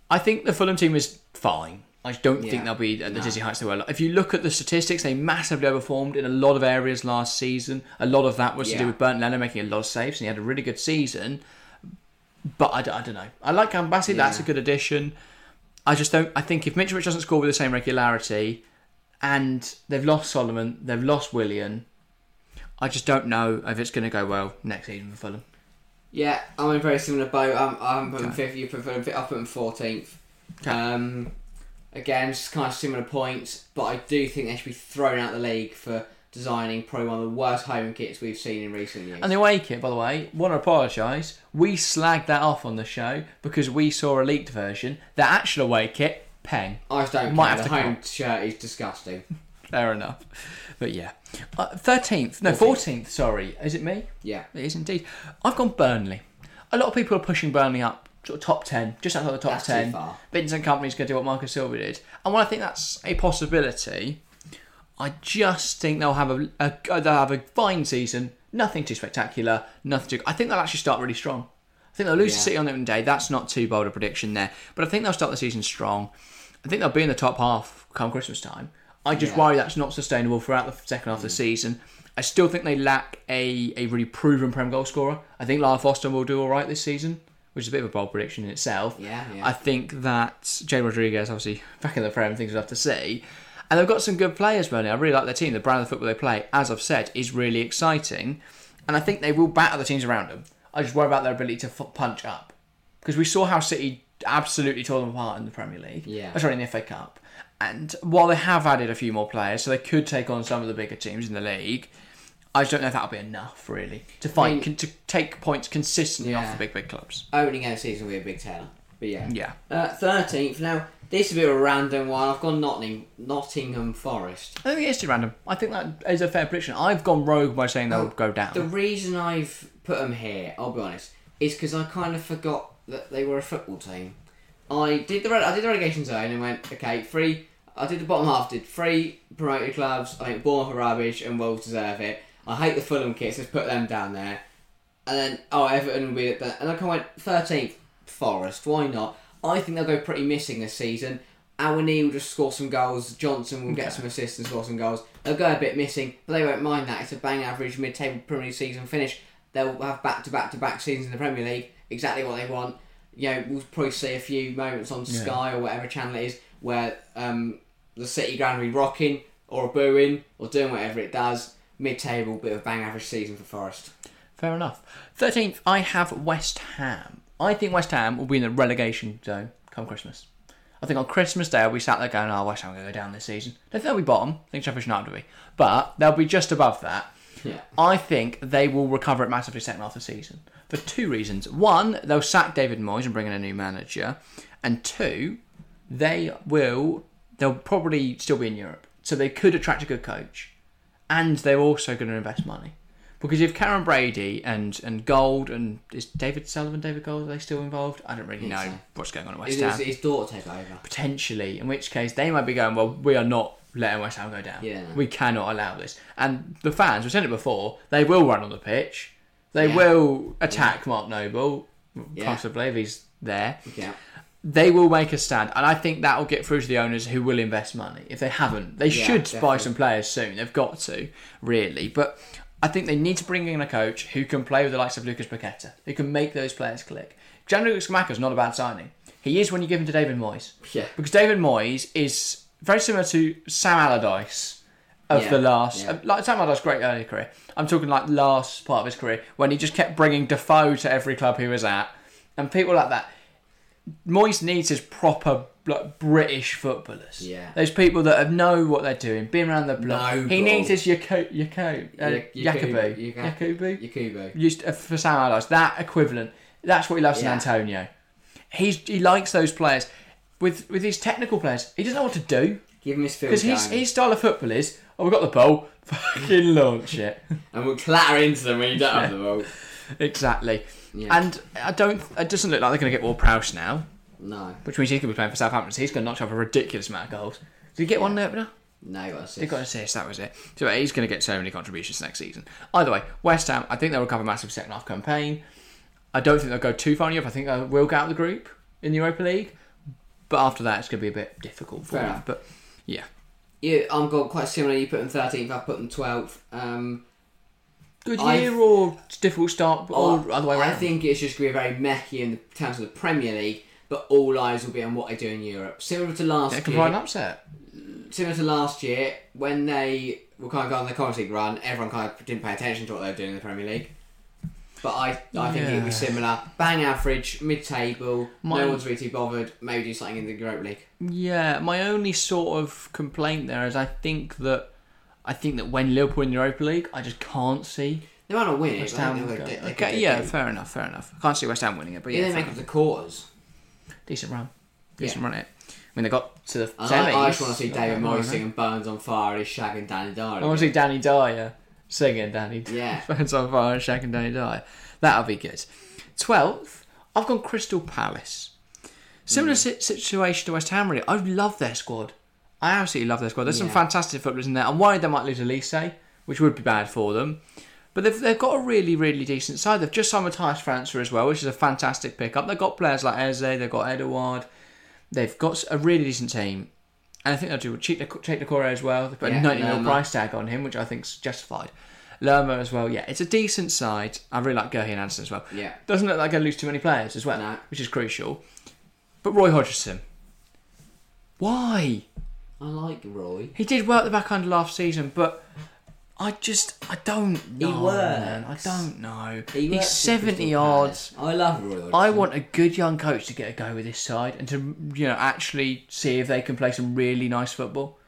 I think the Fulham team is fine. I don't Yeah. think they'll be at the No. dizzy heights they were. If you look at the statistics, they massively overperformed in a lot of areas last season. A lot of that was to do with Bernd Leno making a lot of saves, and he had a really good season. But I, don't- I don't know. I like Ambassi. That's a good addition. I just don't. I think if Mitrovic doesn't score with the same regularity, and they've lost Solomon, they've lost Willian, I just don't know if it's going to go well next season for Fulham. Yeah, I'm in a very similar boat. I'm, I'm putting fifth. You put Fulham. I'll put them fourteenth. Okay. Um, again, just kind of similar points, but I do think they should be thrown out the league for designing probably one of the worst home kits we've seen in recent years. And the away kit, by the way, want to apologise. We slagged that off on the show because we saw a leaked version. The actual away kit, peng. I just don't Might care. have The to home shirt is disgusting. Fair enough. But yeah. Uh, 13th. No, 14th, sorry. Is it me? Yeah. It is indeed. I've gone Burnley. A lot of people are pushing Burnley up sort of top 10, just outside the top That's 10. far. Vincent Kompany's going to do what Marcus Silva did. And while I think that's a possibility, I just think they'll have a, a they'll have a fine season. Nothing too spectacular. Nothing too. I think they'll actually start really strong. I think they'll lose to City on opening day. That's not too bold a prediction there, but I think they'll start the season strong. I think they'll be in the top half come Christmas time. I just Yeah. Mm. worry that's not sustainable throughout the second half of the season. I still think they lack a, a really proven Prem goal scorer. I think Lyle Foster will do all right this season, which is a bit of a bold prediction in itself. Yeah, yeah. I think that Jay Rodriguez, obviously back in the Prem, things we'll have to see. And they've got some good players, Burnley. I really like their team. The brand of football they play, as I've said, is really exciting. And I think they will batter the teams around them. I just worry about their ability to f- punch up. Because we saw how City absolutely tore them apart in the Premier League. Yeah. Oh, sorry, in the FA Cup. And while they have added a few more players, so they could take on some of the bigger teams in the league, I just don't know if that'll be enough, really, to fight, I mean- con- to take points consistently off the big, big clubs. Opening game season will be a big teller. But yeah. Yeah. Uh, Thirteenth. now this is a bit of a random one. I've gone Nottingham, Nottingham Forest. I think it is too random. I think that is a fair prediction. I've gone rogue by saying they'll Oh, go down. The reason I've put them here, I'll be honest, is because I kind of forgot that they were a football team. I did the re- I did the relegation zone and went okay three. I did the bottom half. Did three promoted clubs. I think Bournemouth are rubbish and Wolves deserve it. I hate the Fulham kits. Let's put them down there. And then oh Everton will be at that. And I kind of went thirteenth Forest. Why not? I think they'll go pretty missing this season. Awoniyi will just score some goals. Johnson will get some assists and score some goals. They'll go a bit missing, but they won't mind that. It's a bang average mid-table Premier League season finish. They'll have back-to-back-to-back seasons in the Premier League. Exactly what they want. You know, we'll probably see a few moments on Yeah. Sky or whatever channel it is where um, the City ground will be rocking or booing or doing whatever it does. Mid-table, bit of bang average season for Forest. Fair enough. 13th, I have West Ham. I think West Ham will be in the relegation zone come Christmas. I think on Christmas Day, I'll be sat there going, oh, West Ham going to go down this season. I think they'll be bottom. I think Sheffield United will be. But they'll be just above that. Yeah. I think they will recover it massively second half of the season for two reasons. One, they'll sack David Moyes and bring in a new manager. And two, they will, they'll probably still be in Europe. So they could attract a good coach. And they're also going to invest money. Because if Karren Brady and, and Gold and is David Sullivan, David Gold, are they still involved? I don't really know so. what's going on at West Ham. his daughter take over. Potentially, in which case they might be going, well, we are not letting West Ham go down. Yeah. We cannot allow this. And the fans, we've said it before, they will run on the pitch. They Yeah. will attack Mark Noble, Yeah. possibly, if he's there. Yeah. They will make a stand. And I think that will get through to the owners who will invest money. If they haven't, they Yeah, should buy some players soon. They've got to, really. But I think they need to bring in a coach who can play with the likes of Lucas Paqueta, who can make those players click. Gianluca is not a bad signing. He is when you give him to David Moyes. Yeah. Because David Moyes is very similar to Sam Allardyce of Yeah, the last, yeah. like Sam Allardyce's great early career. I'm talking like last part of his career when he just kept bringing Defoe to every club he was at, and people like that. Moyes needs his proper like British footballers. Yeah. those people that have know what they're doing, been around the block. No he needs his uh, Yakubu, Yakubu, Yakubu, used uh, for Sam Allardyce. That equivalent. That's what he loves Yeah. in Antonio. He's he likes those players. With with his technical players, he doesn't know what to do Give him his field because his his style of football is oh we've got the ball, fucking launch it. And we'll clatter into them when you don't have the ball. exactly. Yeah. And I don't. It doesn't look like they're going to get Ward Prowse now, No. which means he's going to be playing for Southampton. So he's going to knock off a ridiculous amount of goals. Did he get one there? No? No, you got to He got assist, that was it. So he's going to get so many contributions next season. Either way, West Ham, I think they'll recover massive second half campaign. I don't think they'll go too far in Europe. I think they will get out of the group in the Europa League. But after that, it's going to be a bit difficult for Fair them. enough. But yeah, Yeah, I'm going quite similar. You put them 13th, I put them 12th. Um, good I- year or difficult start, oh, or I- other way I think it's just going to be very messy in terms of the Premier League, but all eyes will be on what they do in Europe. Similar to last could year. an upset. similar to last year when they were kind of going on the Conference League run, everyone kind of didn't pay attention to what they were doing in the Premier League. But I, I think it'll be similar. Bang average, mid-table. No one's really too bothered. Maybe do something in the Europa League. Yeah, my only sort of complaint there is I think that I think that when Liverpool in the Europa League, I just can't see They might not win. West Ham. they- they okay, yeah, fair enough, fair enough. I can't see West Ham winning it, but Yeah, yeah, they make to the quarters. decent run, decent run it. I mean, they got to the I, semis. I just want to see David Moyes singing "Bowen's on Fire" is shagging Danny Dyer. I want to see Danny Dyer singing Danny. Yeah. Fans on fire Shag and shaking Danny Dyer. That'll be good. Twelfth, I've gone Crystal Palace. Similar hmm. si- situation to West Ham. Really, I love their squad. I absolutely love their squad. There's some fantastic footballers in there. I'm worried they might lose Olise, which would be bad for them. But they've, they've got a really, really decent side. They've just signed Matheus França as well, which is a fantastic pickup. They've got players like Eze, they've got Edouard. They've got a really decent team. And I think they'll do cheap take the Decore as well. They put Yeah, a 90 mil price tag on him, which I think's justified. Lerma as well, yeah. It's a decent side. I really like Joachim Andersen as well. Yeah. Doesn't look like they're going to lose too many players as well, No. which is crucial. But Roy Hodgson. Why? I like Roy. He did well at the back end of last season, but I just I don't know. He man. I don't know. He works He's seventy yards. I love Roy. Hodgson. I want a good young coach to get a go with this side and to you know actually see if they can play some really nice football.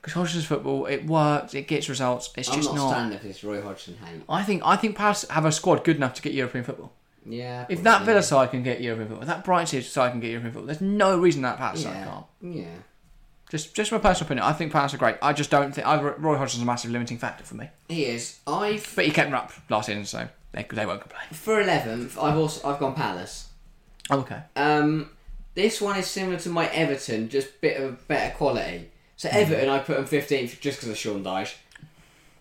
Because Hodgson's football, it works, it gets results. It's I'm just not, not. standing for this Roy Hodgson hate. I think I think Palace have a squad good enough to get European football. Yeah. If that Villa side can get European football, that Brighton side can get European football, there's no reason that Palace side can't. Yeah. Just just my personal opinion. I think Palace are great. I just don't think I, Roy Hodgson's a massive limiting factor for me. He is. I've But he kept them up last season, so they, they won't complain. for eleventh. I've also I've gone Palace. Okay. Um, this one is similar to my Everton, just bit of better quality. So Everton, I put them fifteenth just because of Sean Dyche.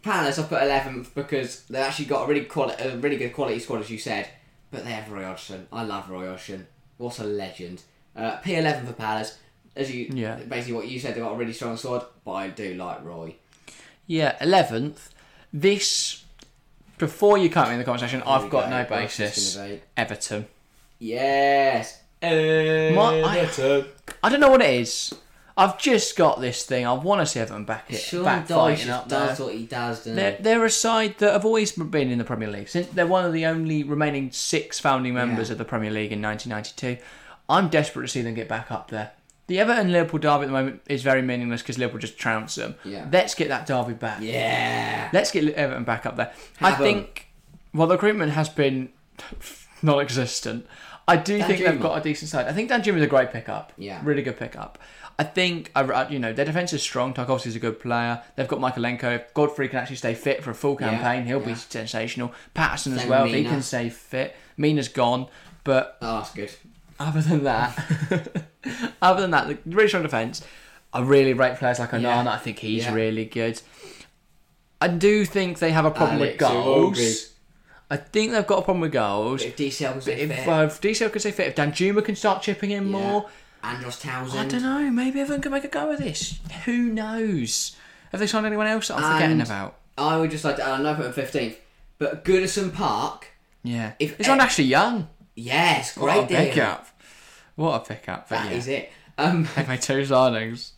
Palace, I put eleventh because they've actually got a really quali- a really good quality squad, as you said. But they have Roy Hodgson. I love Roy Hodgson. What a legend. Uh, P eleven for Palace. As you Yeah. basically what you said, they've got a really strong squad, but I do like Roy. Yeah, eleventh. This before you cut me in the conversation, There I've got go. no basis. Everton. Yes. My- I- Everton. I don't know what it is. I've just got this thing. I want to see Everton back it, Sean back Dyche up there. does what he does, They're, he? they're a side that have always been in the Premier League. Since they're one of the only remaining six founding members Yeah. of the Premier League in 1992. I'm desperate to see them get back up there. The Everton Liverpool derby at the moment is very meaningless because Liverpool just trounce them. Yeah. Let's get that derby back. Yeah. Let's get Everton back up there. I Have 'em. think, well, the recruitment has been non-existent. I do think they've got a decent side. I think Danjuma is a great pickup. Yeah. really good pickup. I think, I- I- you know, their defense is strong. Tarkowski's a good player. They've got Mykolenko. If Godfrey can actually stay fit for a full Yeah, campaign, he'll be sensational. Patterson as well, if he can stay fit. Mina's gone, but Oh, that's good. Other than that, other than that, the really strong defense. I really rate players like Onana. Yeah. I think he's Yeah. really good. I do think they have a problem with goals. I think they've got a problem with goals. If DCL can stay If, fit, uh, if DCL can stay fit, if Danjuma can start chipping in more, Andros Townsend. I don't know. Maybe everyone can make a go of this. Who knows? Have they signed anyone else that I'm forgetting about? I would just like to. I know put him fifteenth, but Goodison Park. Yeah, if it's e- on Ashley Young. Yes, What a great deal. pickup! What a pickup! But That yeah, is it. Um, made two signings.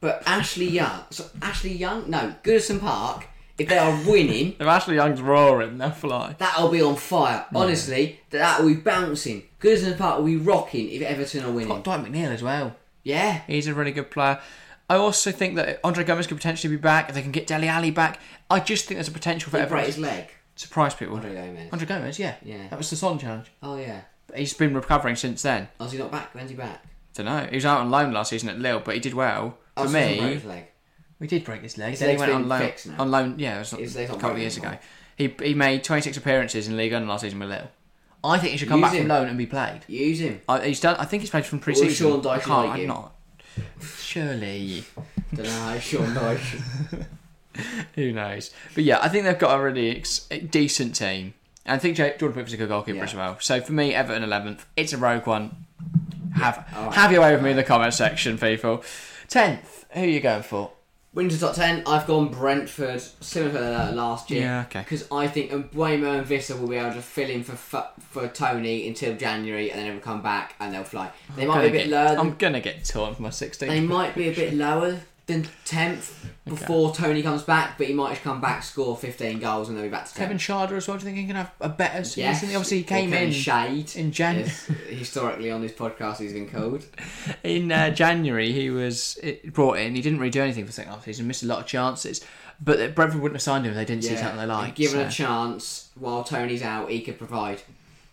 but Ashley Young. So Ashley Young. No, Goodison Park. If they are winning, If Ashley Young's roaring, they'll fly. that'll be on fire. Honestly, that will be bouncing. Goodison Park will be rocking if Everton are winning. Got Dwight McNeil as well. Yeah. He's a really good player. I also think that Andre Gomes could potentially be back. If they can get Dele Alli back, I just think there's a potential for He break everyone his leg. Surprise people. Andre Gomes. Andre Gomes, yeah, Yeah. that was the Son challenge. Oh yeah. He's been recovering since then. Oh, is he not back? When's he back? Don't know. He was out on loan last season at Lille, but he did well. Oh, For so he hasn't broke me, his leg. we did break his leg. His then he leg's went been on loan. fixed now. On loan, yeah, it was His a leg's not couple of broken years anymore. ago. He he made 26 appearances in League One last season with Lille. I think he should come Use back him. from loan and be played. Use him. I, he's done. I think he's played from pre-season. Sean Dyche I can't. like I'm him. not. Surely. Don't know how Sean Dyche. Who knows? But yeah, I think they've got a really ex- decent team. And I think Jordan Pickford's a good goalkeeper Yeah. as well. So for me, Everton 11th. It's a rogue one. Have all right. have your way with me in the comment section, people. 10th. Who are you going for? Winter top ten. I've gone Brentford, similar to last year. Yeah, okay. Because I think Mbeumo and Wissa will be able to fill in for for Toney until January, and then they'll come back and they'll fly. They might be a bit get- lower. Than, I'm gonna get torn for my 16th. they might be a bit lower tenth before Toney comes back, but he might just come back, score fifteen goals, and they'll be back to 10th. Kevin. Schade as well. Do you think he can have a better season? Yes. Obviously, he came in Shade in January. historically on this podcast he's been called. in uh, January. He was brought in. He didn't really do anything for the second half of the season. Missed a lot of chances. But Brentford wouldn't have signed him if they didn't see something they liked. Given so. a chance while Toney's out, he could provide.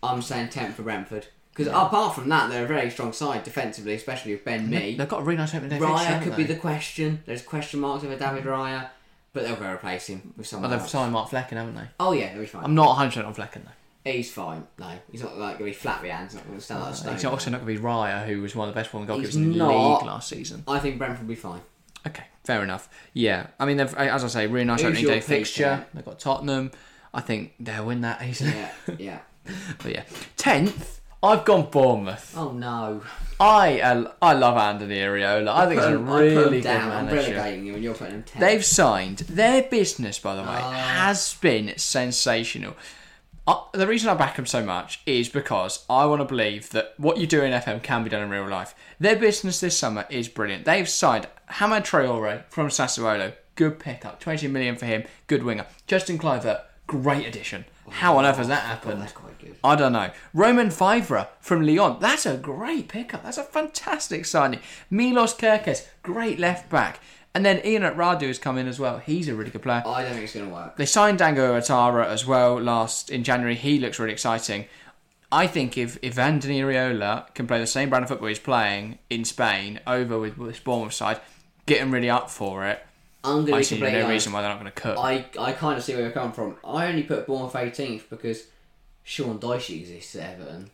I'm saying tenth for Brentford because apart from that, they're a very strong side defensively, especially with Ben Mee. They've got a really nice opening day fixture, Raya could be the question. There's question marks over David Raya, but they'll go replace him with someone they've else. signed Mark Flekken, haven't they? Oh yeah, he'll be fine. I'm not 100% on Flecken though. He's fine. No, he's not like gonna be flat behind. He's not gonna stand like stone. He's also not going to be Raya, who was one of the best performing goalkeepers in the not. league last season. I think Brentford will be fine. Okay, fair enough. Yeah, I mean, they've, as I say, really nice Who's opening day fixture. They've got Tottenham. I think they'll win that easily. Yeah, yeah. but yeah, tenth. I've gone Bournemouth. Oh no. I uh, I love Andoni Iraola. I think he's a Put I put really good down. I'm manager. relegating you, and you're putting him ten. They've signed their business, by the way, Ah. has been sensational. Uh, the reason I back them so much is because I want to believe that what you do in FM can be done in real life. Their business this summer is brilliant. They've signed Hamed Traore from Sassuolo. Good pickup. 20 million for him. Good winger. Justin Kluivert. Great addition. How on earth has that happened? Good. I don't know. Romain Faivre from Lyon. That's a great pickup. That's a fantastic signing. Milos Kerkez, great left back. And then Ionut Radu has come in as well. He's a really good player. I don't think it's gonna work. They signed Dango Ouattara as well last in January. He looks really exciting. I think if Andoni Iraola can play the same brand of football he's playing in Spain over with this Bournemouth side, get him really up for it. I'm be see no honest. reason why they're not going to cook. I, I kind of see where you're coming from. I only put Bournemouth 18th because Sean Dyche exists at Everton.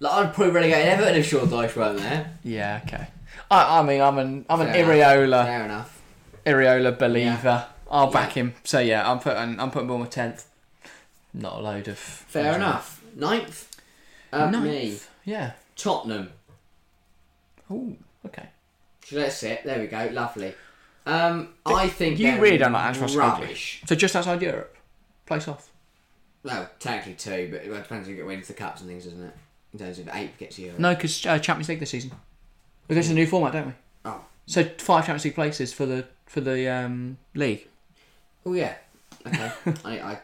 Like, I'd probably relegate Everton if Sean Dyche weren't there. yeah, okay. I, I mean, I'm an I'm an Fair enough. Iraola Fair enough. Iraola believer. I'll back him. So yeah, I'm putting I'm putting Bournemouth tenth. Not a load of Fair enough. Ninth. Uh, Ninth. me. Yeah. Tottenham. Oh, okay. So let's sit. There we go. Lovely. Um, I think You they're really don't like Ange rubbish. So just outside Europe, place off. Well, technically two, but it depends who get wins the cups and things, doesn't it? In terms of eight gets you. No, because uh, Champions League this season. We go to the new format, don't we? Oh. So five Champions League places for the for the um, league. Oh yeah. Okay. I, I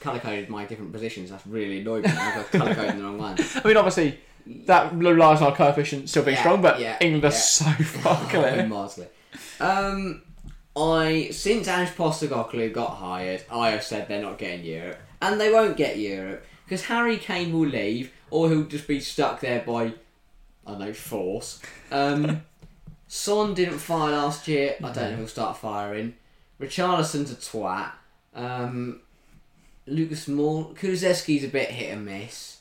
colour coded my different positions. That's really annoying. me. I got colour coded the wrong one. I mean, obviously, that relies on our coefficient still being Yeah, strong, but yeah, England are so far clear. Marsley. Um, I since Ange Postecoglou got hired, I have said they're not getting Europe, and they won't get Europe because Harry Kane will leave, or he'll just be stuck there by I don't know force. Um, Son didn't fire last year. I don't know if he'll start firing. Richarlison's a twat. Um, Lucas Moura, Kulusevski's a bit hit and miss.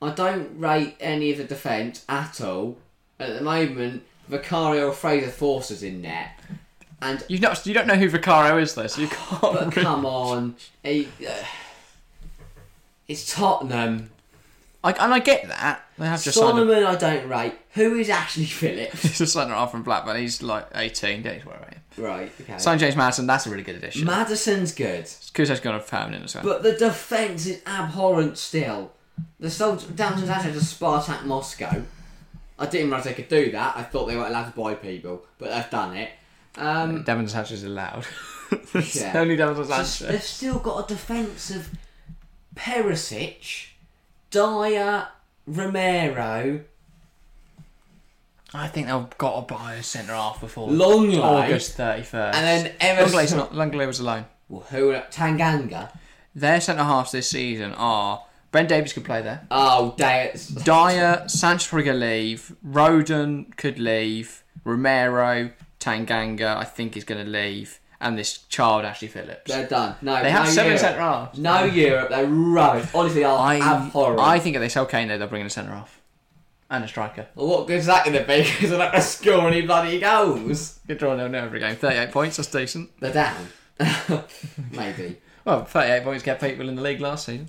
I don't rate any of the defence at all. At the moment, Vicario or Fraser Forster's in net. And You not you don't know who Vicario is, though, so you can't. but come on, he, uh, it's Tottenham. I, and I get that they have just signed. Solomon, I don't rate. Who is Ashley Phillips? he's just signed off from Blackburn. He's like 18 days. Where you? right, okay. Signed James Maddison. That's a really good addition. Maddison's good, Kuzet's gone permanent as well. but the defence is abhorrent still. The soldiers down to to Spartak Moscow. I didn't realise they could do that. I thought they weren't allowed to buy people, but they've done it. Um, Devon Sanchez is allowed. Yeah. Only Devon So Sanchez. they've still got a defence of Perisic, Dyer, Romero, I think they've got to buy a centre half before Lenglet, August 31st. and then Lenglet's Emerson. not. Lenglet was alone. Well, who? Tanganga. Their centre halves this season are Ben Davies could play there. Oh, Dyer. Dyer, Sanchez probably gonna leave. Rodon could leave. Romero, Tanganga, I think is going to leave, and this child Ashley Phillips. They're done. No, They have no seven Europe. centre halves. No Europe. They're rubbish. Honestly, I'll I, abhorrent. I think if they sell Kane, though, they'll bring in a centre half and a striker. Well, what good's that going to be? Because they're not going to score any bloody goals. Good draw nil nil every game. Thirty-eight points. That's decent. They're down. Maybe. Well, thirty-eight points kept people in the league last season.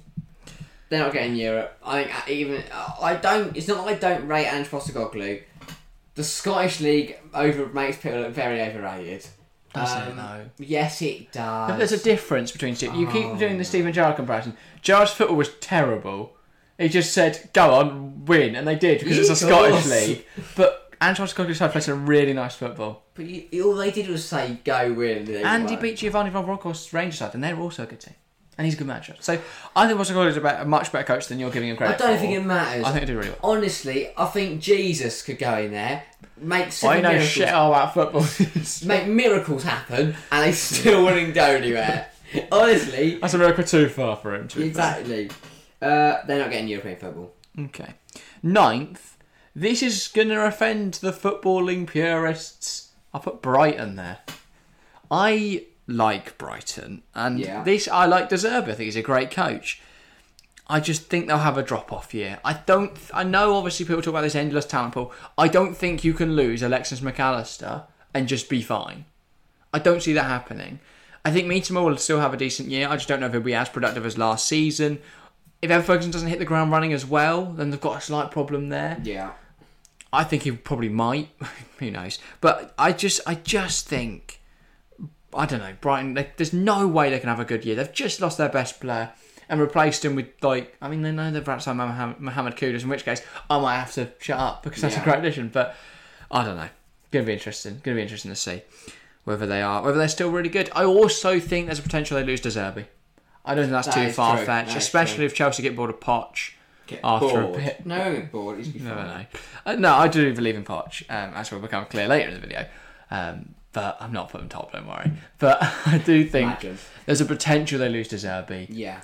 They're not getting Europe. I think even I don't. It's not like I don't rate Ange Postecoglou. The Scottish league over makes people look very overrated. Does it, Um, though? Yes, it does. But there's a difference between two. You keep doing Oh. the Steven Gerrard comparison. Gerrard's football was terrible. He just said, "Go on, win," and they did because it's a Scottish league. But Anton Scottish side played some really nice football. But you, all they did was say, "Go win." And he beat Giovanni Van Bronckhorst's Rangers side, and they're also a good team. And he's a good manager. So I think Postecoglou is a, much better coach than you're giving him credit. I don't for. think it matters. I think they did really well. Honestly, I think Jesus could go in there, make I know miracles, shit all about football. make miracles happen, and they still wouldn't go anywhere. Honestly, That's a miracle too far for him. To be fair. exactly. Uh, they're not getting European football. Okay. Ninth. This is going to offend the footballing purists. I put Brighton there. I like Brighton, and Yeah. this I like De Zerbi. I think he's a great coach. I just think they'll have a drop off year. I don't. I know obviously people talk about this endless talent pool. I don't think you can lose Alexis Mac Allister and just be fine. I don't see that happening. I think Mitoma will still have a decent year. I just don't know if he'll be as productive as last season. If Evan Ferguson doesn't hit the ground running as well, then they've got a slight problem there. Yeah. I think he probably might. Who knows? But I just, I just think, I don't know. Brighton, they, there's no way they can have a good year. They've just lost their best player and replaced him with like, I mean, they know they've perhaps Mohammed, Mohammed Kudus. In which case, I might have to shut up because that's Yeah. a great addition. But I don't know. Going to be interesting. Going to be interesting to see whether they are, whether they're still really good. I also think there's a potential they lose De Zerbi. I don't think that's That too far true. fetched, That especially if Chelsea get bored of Poch. Get After a bit. No, I bored. He's Never fine. Uh, no, I do believe in Poch, um, as will become clear later in the video. Um, but I'm not putting top, don't worry. But I do think Imagine. there's a potential they lose De Zerbi, Yeah.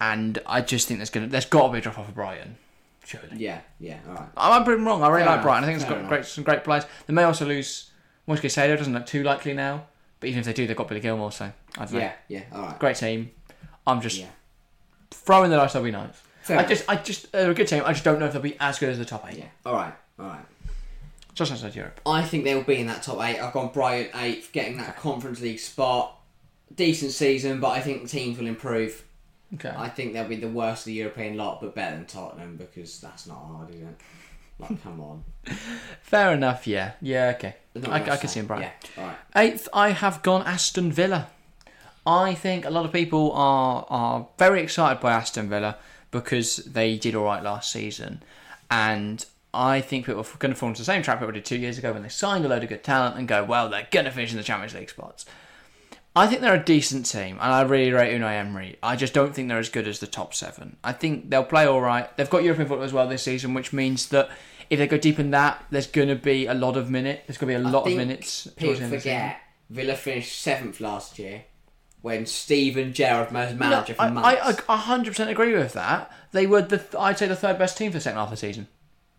And I just think there's gonna there's got to be a drop off of Brighton. Surely. Yeah. Yeah. All right. I might be wrong. I really Fair like Brighton. I think enough, it's fair got enough. great some great players. They may also lose. Once Caicedo doesn't look too likely now, but even if they do, they've got Billy Gilmour. So I don't know. Yeah. Yeah. All right. Great team. I'm just Yeah. throwing the dice. They'll be nice. Fair I enough. just, I just, they're a good team. I just don't know if they'll be as good as the top eight. Yeah. All right. All right. Just outside Europe. I think they'll be in that top eight. I've gone Brighton eighth, getting that Conference League spot. Decent season, but I think teams will improve. Okay. I think they'll be the worst of the European lot, but better than Tottenham because that's not hard, is it? Like, come on. Fair enough. Yeah. Yeah. Okay. I, I can see him, Brighton. Yeah. Right. Eighth, I have gone Aston Villa. I think a lot of people are are very excited by Aston Villa because they did all right last season, and I think people are going to fall into the same trap people did two years ago when they signed a load of good talent and go, well, they're going to finish in the Champions League spots. I think they're a decent team, and I really rate Unai Emery. I just don't think they're as good as the top seven. I think they'll play all right. They've got European football as well this season, which means that if they go deep in that, there's going to be a lot of minutes. There's going to be a I lot of minutes. People towards the end of the season. forget Villa finished seventh last year when Steven Gerrard was No, manager for I, months. I, I 100% agree with that. They were the I'd say the third best team for the second half of the season.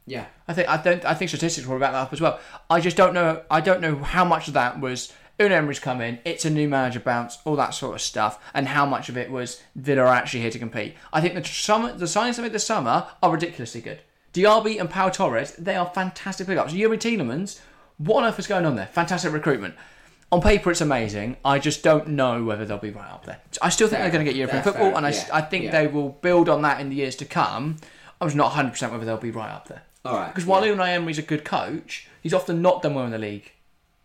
yeah, I think I don't I think statistics will back that up as well. I just don't know I don't know how much of that was Unai Emery's come in, it's a new manager bounce, all that sort of stuff, and how much of it was Villa are actually here to compete. I think the summer the signings they made this summer are ridiculously good. Diaby and Pau Torres, they are fantastic pickups. Youri Tielemans, what on earth is going on there? Fantastic recruitment. On paper, it's amazing. I just don't know whether they'll be right up there. I still think Fair they're going to get. European football, fair and I. Yeah. I think Yeah. they will build on that in the years to come. I'm just not 100% whether they'll be right up there. all right. Because while yeah. Unai Emery's a good coach, he's often not done well in the league.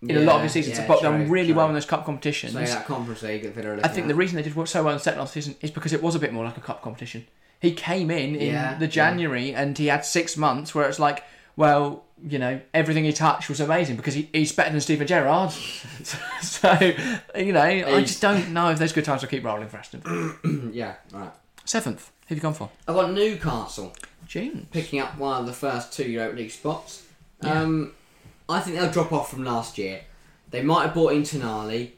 In a lot of Yeah, his seasons, yeah, but done true, really true. well in those cup competitions. so that Conference League that I think the reason they did so well in the second half season is because it was a bit more like a cup competition. He came in in Yeah, the yeah. January and he had six months where it's like, well, you know, everything he touched was amazing because he, he's better than Steven Gerrard. so, you know, I just don't know if those good times will keep rolling for Aston. Yeah, all right. Seventh, who have you gone for? I've got Newcastle June. picking up one of the first two Europa League spots. Um, I think they'll drop off from last year. They might have bought in Tonali,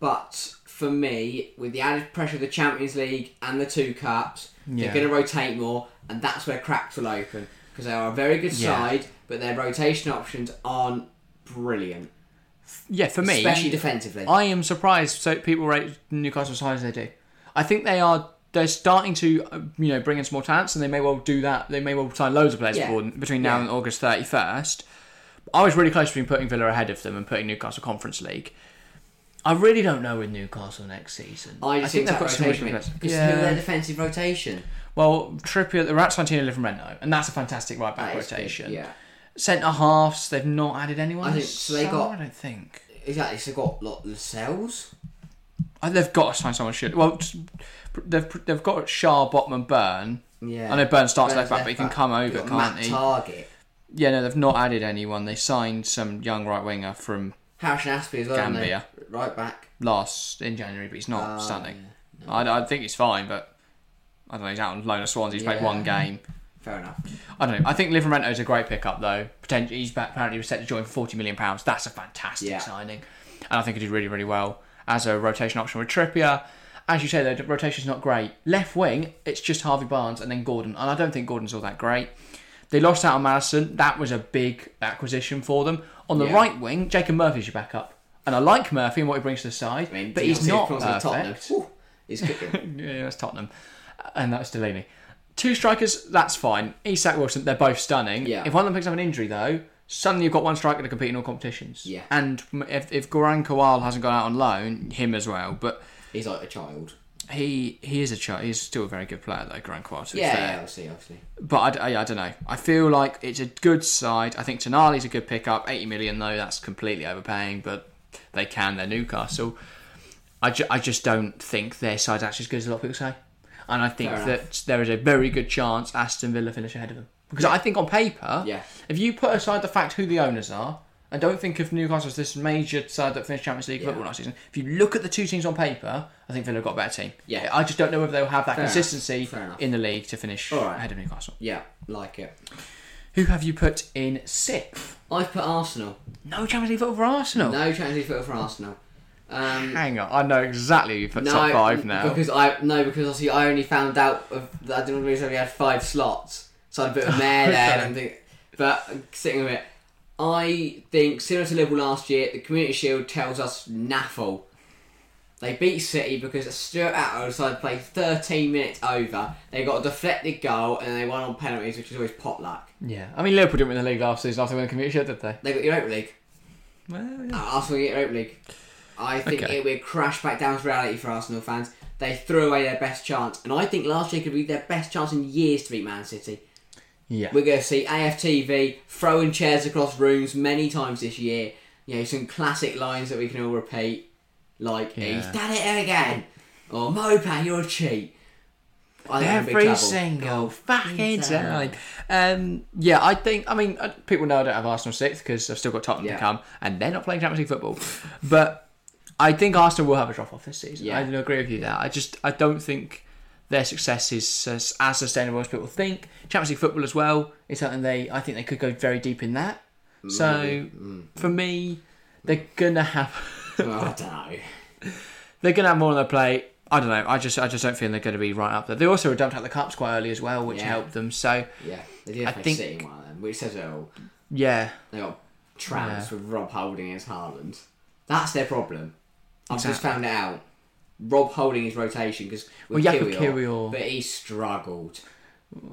but for me, with the added pressure of the Champions League and the two cups, Yeah. they're going to rotate more, and that's where cracks will open because they are a very good Yeah. side, but their rotation options aren't brilliant, Yeah, for me, especially defensively. I am surprised so people rate Newcastle as high as they do. I think they are they're starting to uh, you know bring in some more talents and they may well do that. They may well sign loads of players Yeah. before, between now Yeah. and August thirty first. I was really close between putting Villa ahead of them and putting Newcastle Conference League. I really don't know with Newcastle next season. I just think, they've that got some rotation really because good who are their defensive rotation? Well, Trippier, the Rats Santino Livramento, and that's a fantastic right back That is good, rotation. Yeah, Centre halves, they've not added anyone. I think- so they got- I don't think. exactly. So they've got lot Lascelles. Uh, They've got to sign someone. Should well, they've they've got Schär, Botman, Burn. Yeah, I know Burn starts Burn's left back, but he can come over, You've can't Matt he? Target. Yeah, no, they've not added anyone. They signed some young right winger from Harrison Ashby as well. they? Gambia. Right back. last in January, but he's not Ah, stunning. yeah. I, I think he's fine, but I don't know. He's out on loan at Swansea. He's played Yeah. one game. Fair enough. I don't know. I think Livramento's a great pickup though. Potentially, he's back, apparently was set to join for forty million pounds. That's a fantastic Yeah. signing, and I think he did really, really well as a rotation option with Trippier. As you say, though, the rotation's not great. Left wing, it's just Harvey Barnes and then Gordon, and I don't think Gordon's all that great. They lost out on Maddison. That was a big acquisition for them. On the Yeah. right wing, Jacob Murphy's your backup, and I like Murphy and what he brings to the side, I mean, but he's not perfect. He's cooking. Yeah, that's Tottenham. And that's Delaney. Two strikers, that's fine. Isak Wilson, they're both stunning. Yeah. If one of them picks up an injury, though, suddenly you've got one striker to compete in all competitions. Yeah. And if, if Garang Kuol hasn't gone out on loan, him as well. But he's like a child. He he is a child. He's still a very good player, though, Kuol, to be Yeah, fair. yeah, obviously, obviously. But I, I, I don't know. I feel like it's a good side. I think Tonali's a good pickup. 80 million, though, that's completely overpaying, but they can. They're Newcastle. I, ju- I just don't think their side's actually as good as a lot of people say. And I think Fair that there is a very good chance Aston Villa finish ahead of them. Because I think on paper, Yeah. if you put aside the fact who the owners are, and don't think of Newcastle as this major side that finished Champions League Yeah. football last season, if you look at the two teams on paper, I think Villa have got a better team. Yeah. I just don't know whether they'll have that Fair consistency in the league to finish right. ahead of Newcastle. Yeah, like it. Who have you put in sixth? I've put Arsenal. No Champions League football for Arsenal. No Champions League football for Arsenal. Um, Hang on, I know exactly who you put no, top five now. Because I no, because obviously I only found out of that I didn't realise we had five slots, so I had a bit of mare there. And I'm but sitting with it, I think similar to Liverpool last year, the Community Shield tells us naffle. They beat City because Stuart Atwell decided to play 13 minutes over. They got a deflected goal and they won on penalties, which is always pot luck. yeah, I mean Liverpool didn't win the league last season after winning the Community Shield, did they? They got Europa League. Well, Uh, Arsenal get Europa League. I think Okay. it would crash back down to reality for Arsenal fans. They threw away their best chance, and I think last year could be their best chance in years to beat Man City. Yeah. We're going to see AFTV throwing chairs across rooms many times this year. You know, some classic lines that we can all repeat, like Yeah. "He's done it again," or "Mopa, you're a cheat." I think we're in big Every single fucking time. Um, yeah, I think. I mean, uh, people know I don't have Arsenal sixth because I've still got Tottenham Yeah. to come, and they're not playing Champions League football. But I think Arsenal will have a drop off this season. Yeah. I agree with you there. I just I don't think their success is as, as sustainable as people think. Champions League football as well is something they I think they could go very deep in that. So Mm. for me, they're gonna have Oh, I don't know. they're gonna have more on their plate. I don't know. I just I just don't feel they're going to be right up there. They also were dumped out the cups quite early as well, which Yeah. helped them. So Yeah, they did I think- City one of them, which says it all. yeah, They got trounced Yeah. with Rob Holding as Haaland. That's their problem. I've just found it out. Rob holding his rotation because with Well, Jakob Kiwior, Kiwior- but he struggled.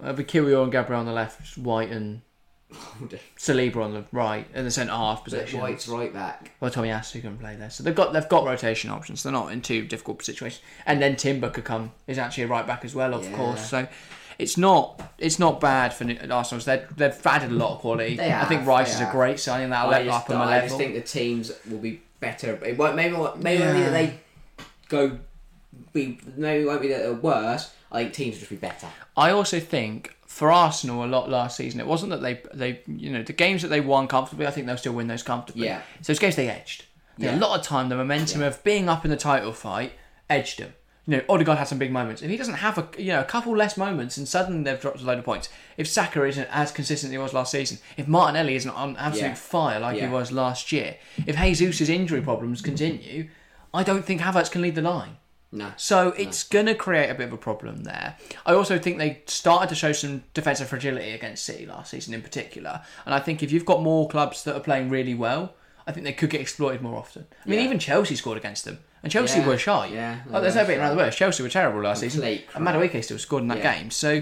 uh, Kiwior and Gabriel on the left, White and Saliba on the right, in the centre half position. White's right back. Well, Tomiyasu can play there, so they've got they've got rotation options. They're not in too difficult situations. And then Timber could come is actually a right back as well, of Yeah. course. So it's not it's not bad for Arsenal. They've they've added a lot of quality. They I think Rice is a great signing. That'll I level just, up them a I level. just think the teams will be better. It won't, maybe maybe Yeah. maybe they go be maybe won't be that they're worse. I think teams will just be better. I also think for Arsenal a lot last season, it wasn't that they they you know the games that they won comfortably. I think they'll still win those comfortably. Yeah. So it's games they edged. Yeah. A lot of time, the momentum of being up in the title fight edged them. You know, Odegaard had some big moments. If he doesn't have a you know a couple less moments, and suddenly they've dropped a load of points. If Saka isn't as consistent as he was last season, if Martinelli isn't on absolute Yeah. fire like Yeah. he was last year, if Jesus' injury problems continue, I don't think Havertz can lead the line. No. So it's going to create a bit of a problem there. I also think they started to show some defensive fragility against City last season in particular. And I think if you've got more clubs that are playing really well, I think they could get exploited more often. I mean, Yeah. even Chelsea scored against them. And Chelsea Yeah. were shy. Yeah, Like, there's no beating around the bush. Chelsea were terrible last season. Complete And Madueke still scored in that Yeah. game. So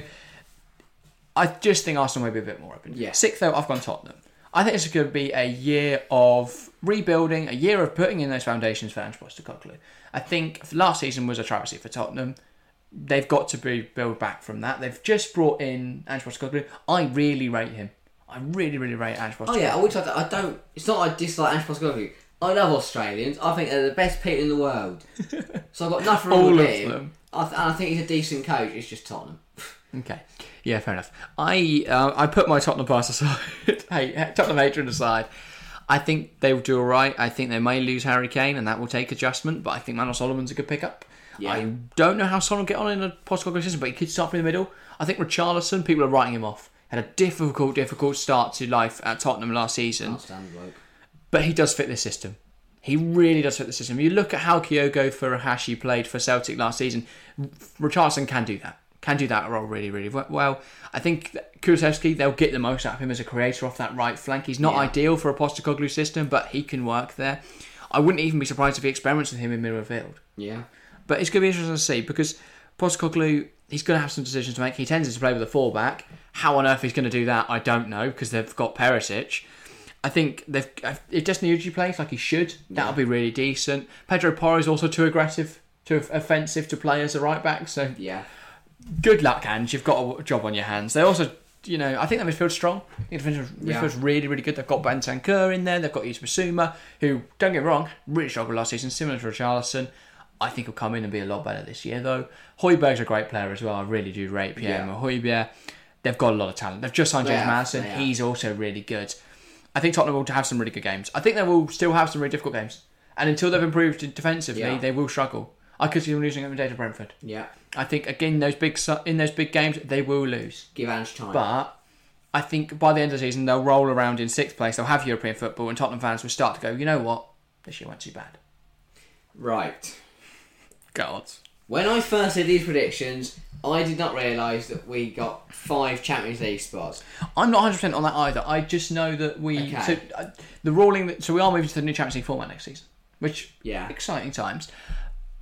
I just think Arsenal may be a bit more open. Yeah. Sixth, though, I've gone Tottenham. I think it's going to be a year of rebuilding, a year of putting in those foundations for Ange Postecoglou. I think last season was a travesty for Tottenham. They've got to be build back from that. They've just brought in Ange Postecoglou. I really rate him. I really, really rate Ange Postecoglou. Oh yeah, I would I don't. It's not I dislike Ange Postecoglou. I love Australians. I think they're the best people in the world. so I've got nothing wrong with of him. them. I, th- and I think he's a decent coach. It's just Tottenham. Okay. Yeah, fair enough. I uh, I put my Tottenham pass aside. hey, Tottenham hatred aside. I think they will do all right. I think they may lose Harry Kane, and that will take adjustment. But I think Manor Solomon's a good pickup. Yeah. I don't know how Solomon will get on in a Postecoglou system, but he could start from the middle. I think Richarlison, people are writing him off. Had a difficult, difficult start to life at Tottenham last season, but he does fit this system. He really does fit the system. You look at how Kyogo Furuhashi played for Celtic last season. Richarlison can do that. Can do that role really, really well. I think Kulusevski, they'll get the most out of him as a creator off that right flank. He's not Yeah. ideal for a Postecoglou system, but he can work there. I wouldn't even be surprised if he experiments with him in midfield. Yeah. But it's going to be interesting to see because Postecoglou, he's going to have some decisions to make. He tends to play with a fullback. How on earth he's going to do that, I don't know because they've got Perisic. I think they've if Destiny Udogie plays like he should, that'll be really decent. Pedro Porro is also too aggressive, too offensive to play as a right back. So Yeah. Good luck, Ange. You've got a job on your hands. They also, you know, I think their midfield's strong. I think the midfield's, Yeah. really, really good. They've got Bentancur in there. They've got Yves Bissouma, who, don't get me wrong, really struggled last season, similar to Richarlison. I think he'll come in and be a lot better this year, though. Højbjerg's a great player as well. I really do rate Pierre Yeah. Hoiberg. They've got a lot of talent. They've just signed James have, Maddison. have. He's also really good. I think Tottenham will have some really good games. I think they will still have some really difficult games. And until they've improved defensively, Yeah. they will struggle. I could see them losing every day to Brentford. Yeah. I think again those big su- in those big games they will lose, Give Ange time. but I think by the end of the season they'll roll around in sixth place. They'll have European football, and Tottenham fans will start to go, you know what, this year went too bad. right. God, When I first did these predictions, I did not realise that we got five Champions League spots. I'm not 100 percent on that either. I just know that we Okay. so, uh, the ruling that so we are moving to the new Champions League format next season, which Yeah. exciting times.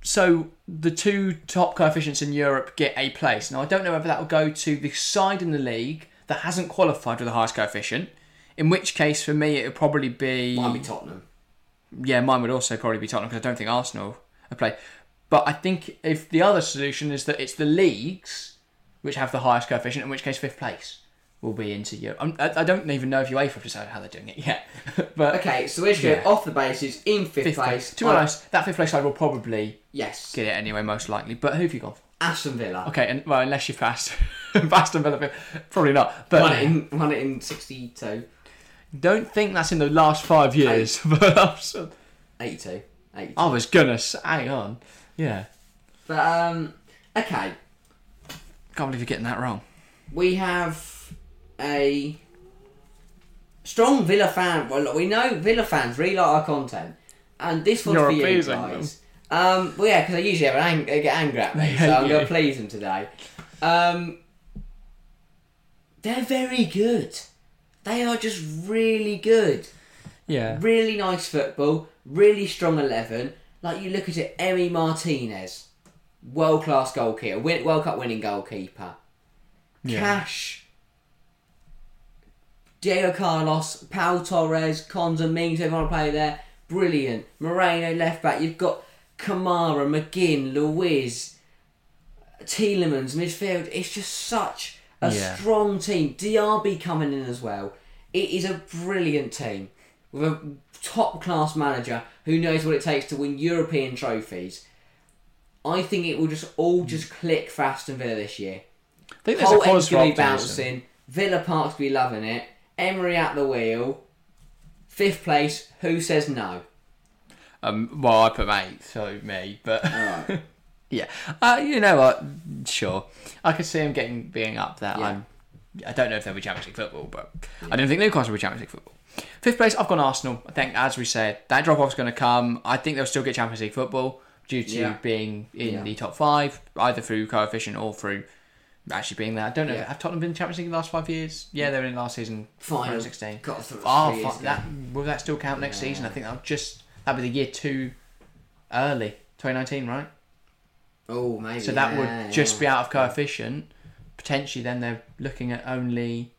So the two top coefficients in Europe get a place. Now I don't know whether that will go to the side in the league that hasn't qualified with the highest coefficient. In which case, for me, it would probably be Might be Tottenham. yeah, mine would also probably be Tottenham because I don't think Arsenal are play. But I think if the other solution is that it's the leagues which have the highest coefficient, in which case fifth place will be into Europe. I'm, I, I don't even know if UEFA have decided how they're doing it yet. but Okay, so we're just Yeah. going off the basis in fifth, fifth place. place. To be oh. honest, that fifth place side will probably yes, get it anyway, most likely. But who have you gone for? Aston Villa. Okay, and well, unless you've passed, passed and Villa, probably not. But Won it in won it in 62, don't think that's in the last five years. but 82, 82. I was gonna say, hang on. Yeah. But um, okay, Can't believe you're getting that wrong. we have a strong Villa fan. Well, we know Villa fans really like our content, and this one's You're for you guys. Um, well, yeah, because I usually have an ang- get angry at me, so I'm going to please them today. Um, they're very good. They are just really good. Yeah. Really nice football. Really strong eleven. Like you look at it, Emi Martinez, world class goalkeeper, win- World Cup winning goalkeeper. Yeah. Cash, Diego Carlos, Pau Torres, Konsa, Mings, everyone play there. Brilliant. Moreno left back. You've got Kamara, McGinn, Luiz, Tielemans midfield. It's just such a Yeah. strong team. DRB coming in as well. It is a brilliant team with a top class manager who knows what it takes to win European trophies. I think it will just all just mm. click for Aston Villa this year. I think there's a Whole cause for going to be optimism. bouncing. Villa Park's be loving it. Emery at the wheel. Fifth place. Who says no? Um, well, I put mate, so me, but yeah, uh, you know what? Sure, I could see him getting being up there. Yeah. I'm, I don't know if they'll be Champions League football, but I don't think Newcastle will be Champions League football. Fifth place, I've gone Arsenal. I think, as we said, that drop off's going to come. I think they'll still get Champions League football due to Yeah. being in Yeah. the top five, either through coefficient or through actually being there. I don't know. Yeah. Have Tottenham been in Champions League in the last five years? Yeah, they were in last season. Final. round 16. Got through Oh, that will that still count next season? I think that'll just that'll be the year two early, 2019, right? Oh, maybe. So that yeah, would just yeah. be out of coefficient. Potentially, then they're looking at only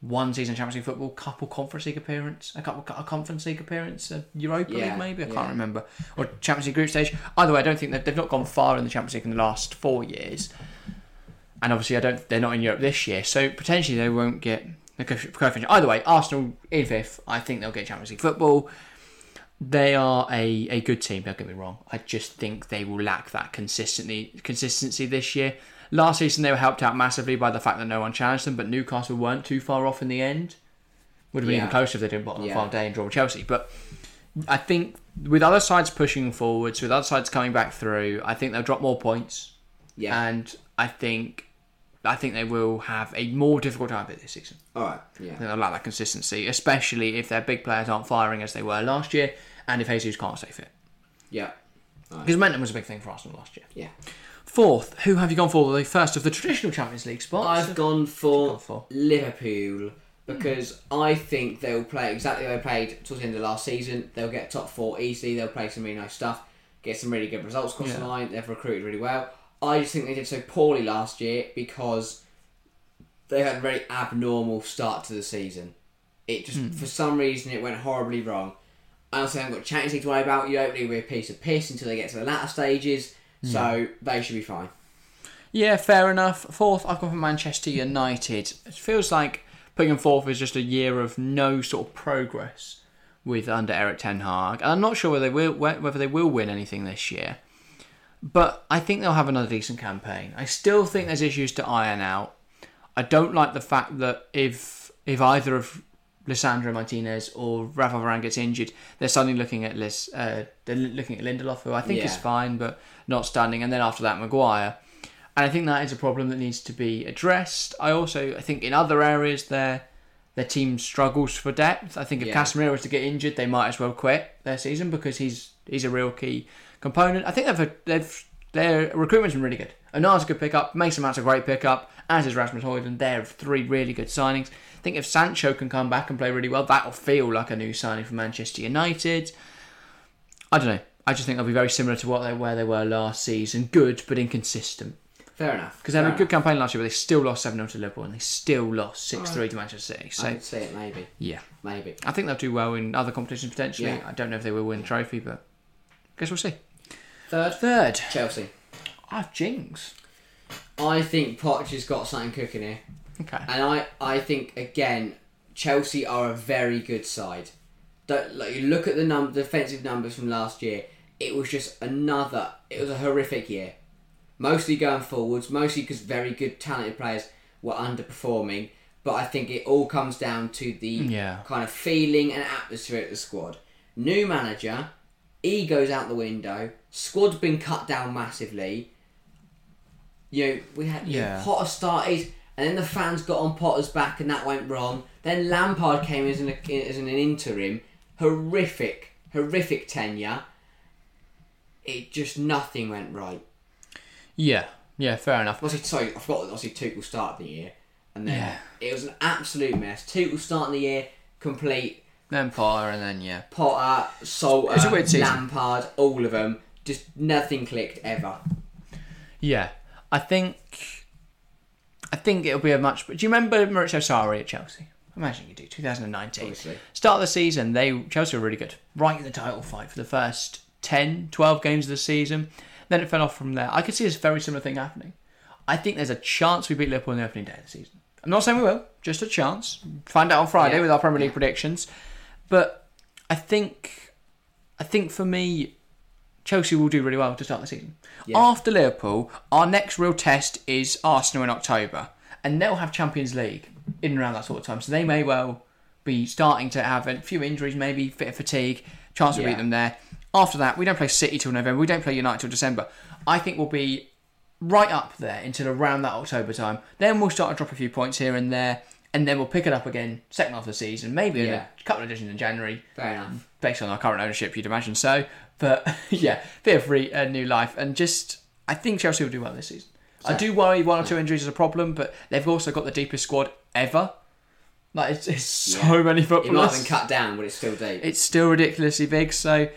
one season Champions League football, couple Conference League appearance, a couple a Conference League appearance, a Europa Yeah, League maybe. I can't remember, or Champions League group stage. Either way, I don't think that they've not gone far in the Champions League in the last four years, and obviously, I don't. They're not in Europe this year, so potentially they won't get the coefficient. Either way, Arsenal in fifth. I think they'll get Champions League football. They are a, a good team. Don't get me wrong. I just think they will lack that consistently consistency this year. Last season they were helped out massively by the fact that no one challenged them, but Newcastle weren't too far off in the end. Would have been Yeah. even closer if they didn't bottom Yeah. the final day and draw with Chelsea. But I think with other sides pushing forwards, with other sides coming back through, I think they'll drop more points, Yeah. and I think I think they will have a more difficult time of it this season. All right. Yeah. I think they'll lack that consistency, especially if their big players aren't firing as they were last year, and if Jesus can't stay fit. Yeah. Because momentum was a big thing for Arsenal last year. Yeah. Fourth, who have you gone for the first of the traditional Champions League spots? I've gone for, gone for? Liverpool because hmm. I think they'll play exactly they played towards the end of last season. They'll get top four easily. They'll play some really nice stuff, get some really good results across the Yeah. line. They've recruited really well. I just think they did so poorly last year because they had a very abnormal start to the season. It just, Hmm. for some reason, it went horribly wrong. I also haven't got Champions League to worry about. You opening with a piece of piss until they get to the latter stages, so they should be fine. Yeah, fair enough. Fourth, I've gone for Manchester United. It feels like putting them fourth is just a year of no sort of progress with under Erik Ten Hag. And I'm not sure whether they will whether they will win anything this year. But I think they'll have another decent campaign. I still think there's issues to iron out. I don't like the fact that if if either of Lisandro Martinez or Rafa Varane gets injured, they're suddenly looking at Lis, uh, they're looking at Lindelof, who I think is fine but not stunning, and then after that Maguire. And I think that is a problem that needs to be addressed. I also I think in other areas their their team struggles for depth. I think if Yeah. Casemiro was to get injured, they might as well quit their season because he's he's a real key component. I think they've they've their recruitment's been really good. Onana's a good pickup. Mason Mount's a great pickup. As is Rasmus Højlund. They're three really good signings. I think if Sancho can come back and play really well, that'll feel like a new signing for Manchester United. I don't know. I just think they'll be very similar to what they where they were last season. Good but inconsistent. Fair enough. Because they had a good campaign last year, but they still lost 7 0 to Liverpool and they still lost 6 3 to Manchester City. So, I could see it maybe, yeah. maybe. I think they'll do well in other competitions potentially. Yeah. I don't know if they will win the trophy, but I guess we'll see. Third, Third, Chelsea. I've Jinx. I think Poch has got something cooking here, Okay. and I, I think again, Chelsea are a very good side. Don't, like you look at the num- defensive numbers from last year. It was just another. It was a horrific year. Mostly going forwards, mostly because very good, talented players were underperforming. But I think it all comes down to the Yeah. kind of feeling and atmosphere at the squad. New manager, Ego's out the window. Squad's been cut down massively. You know, we had you know, Yeah. Potter started, and then the fans got on Potter's back, and that went wrong. Then Lampard came as an as an interim. Horrific, horrific tenure. It just nothing went right. Yeah, yeah, fair enough. Obviously, sorry, I forgot obviously Tuchel started the year, and then Yeah. it was an absolute mess. Tuchel starting the year complete Then Potter, and then yeah, Potter, Saltor, It's a weird season. Lampard, all of them. Just nothing clicked ever. yeah. I think, I think it'll be a much. Do you remember Maurizio Sarri at Chelsea? Imagine you do. 2019. Obviously. Start of the season, they Chelsea were really good, right in the title fight for the first 10, 12 games of the season. Then it fell off from there. I could see this very similar thing happening. I think there's a chance we beat Liverpool on the opening day of the season. I'm not saying we will, just a chance. Find out on Friday Yeah. with our Premier League predictions. But I think, I think for me, Chelsea will do really well to start the season. Yeah. After Liverpool, our next real test is Arsenal in October, and they'll have Champions League in and around that sort of time. So they may well be starting to have a few injuries, maybe fit of fatigue, chance to Yeah. beat them there. After that, we don't play City till November. We don't play United till December. I think we'll be right up there until around that October time. Then we'll start to drop a few points here and there, and then we'll pick it up again second half of the season, maybe Yeah. a couple of editions in January Fair um, enough. based on our current ownership, you'd imagine so. But yeah, feel free a new life, and just I think Chelsea will do well this season. I do worry one or two injuries is a problem, but they've also got the deepest squad ever. Like it's, it's so many It might have footballers. been cut down, but it's still deep. It's still ridiculously big, so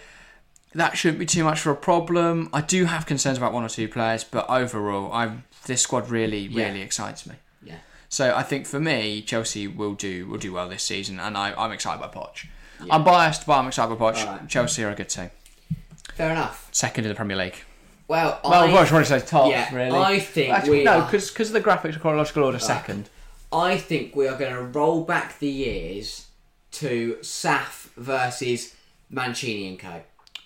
that shouldn't be too much for a problem. I do have concerns about one or two players, but overall, I this squad really, Yeah. really excites me. Yeah. So I think for me, Chelsea will do will do well this season, and I, I'm excited by Poch. I'm biased, but I'm excited by Poch. Alright. Chelsea are a good team. Fair enough. Second in the Premier League. Well, Well, I, I trying to say top, yeah, really. I think Actually, we no, because of the graphics of chronological order, second. I think we are going to roll back the years to Saf versus Mancini and Co.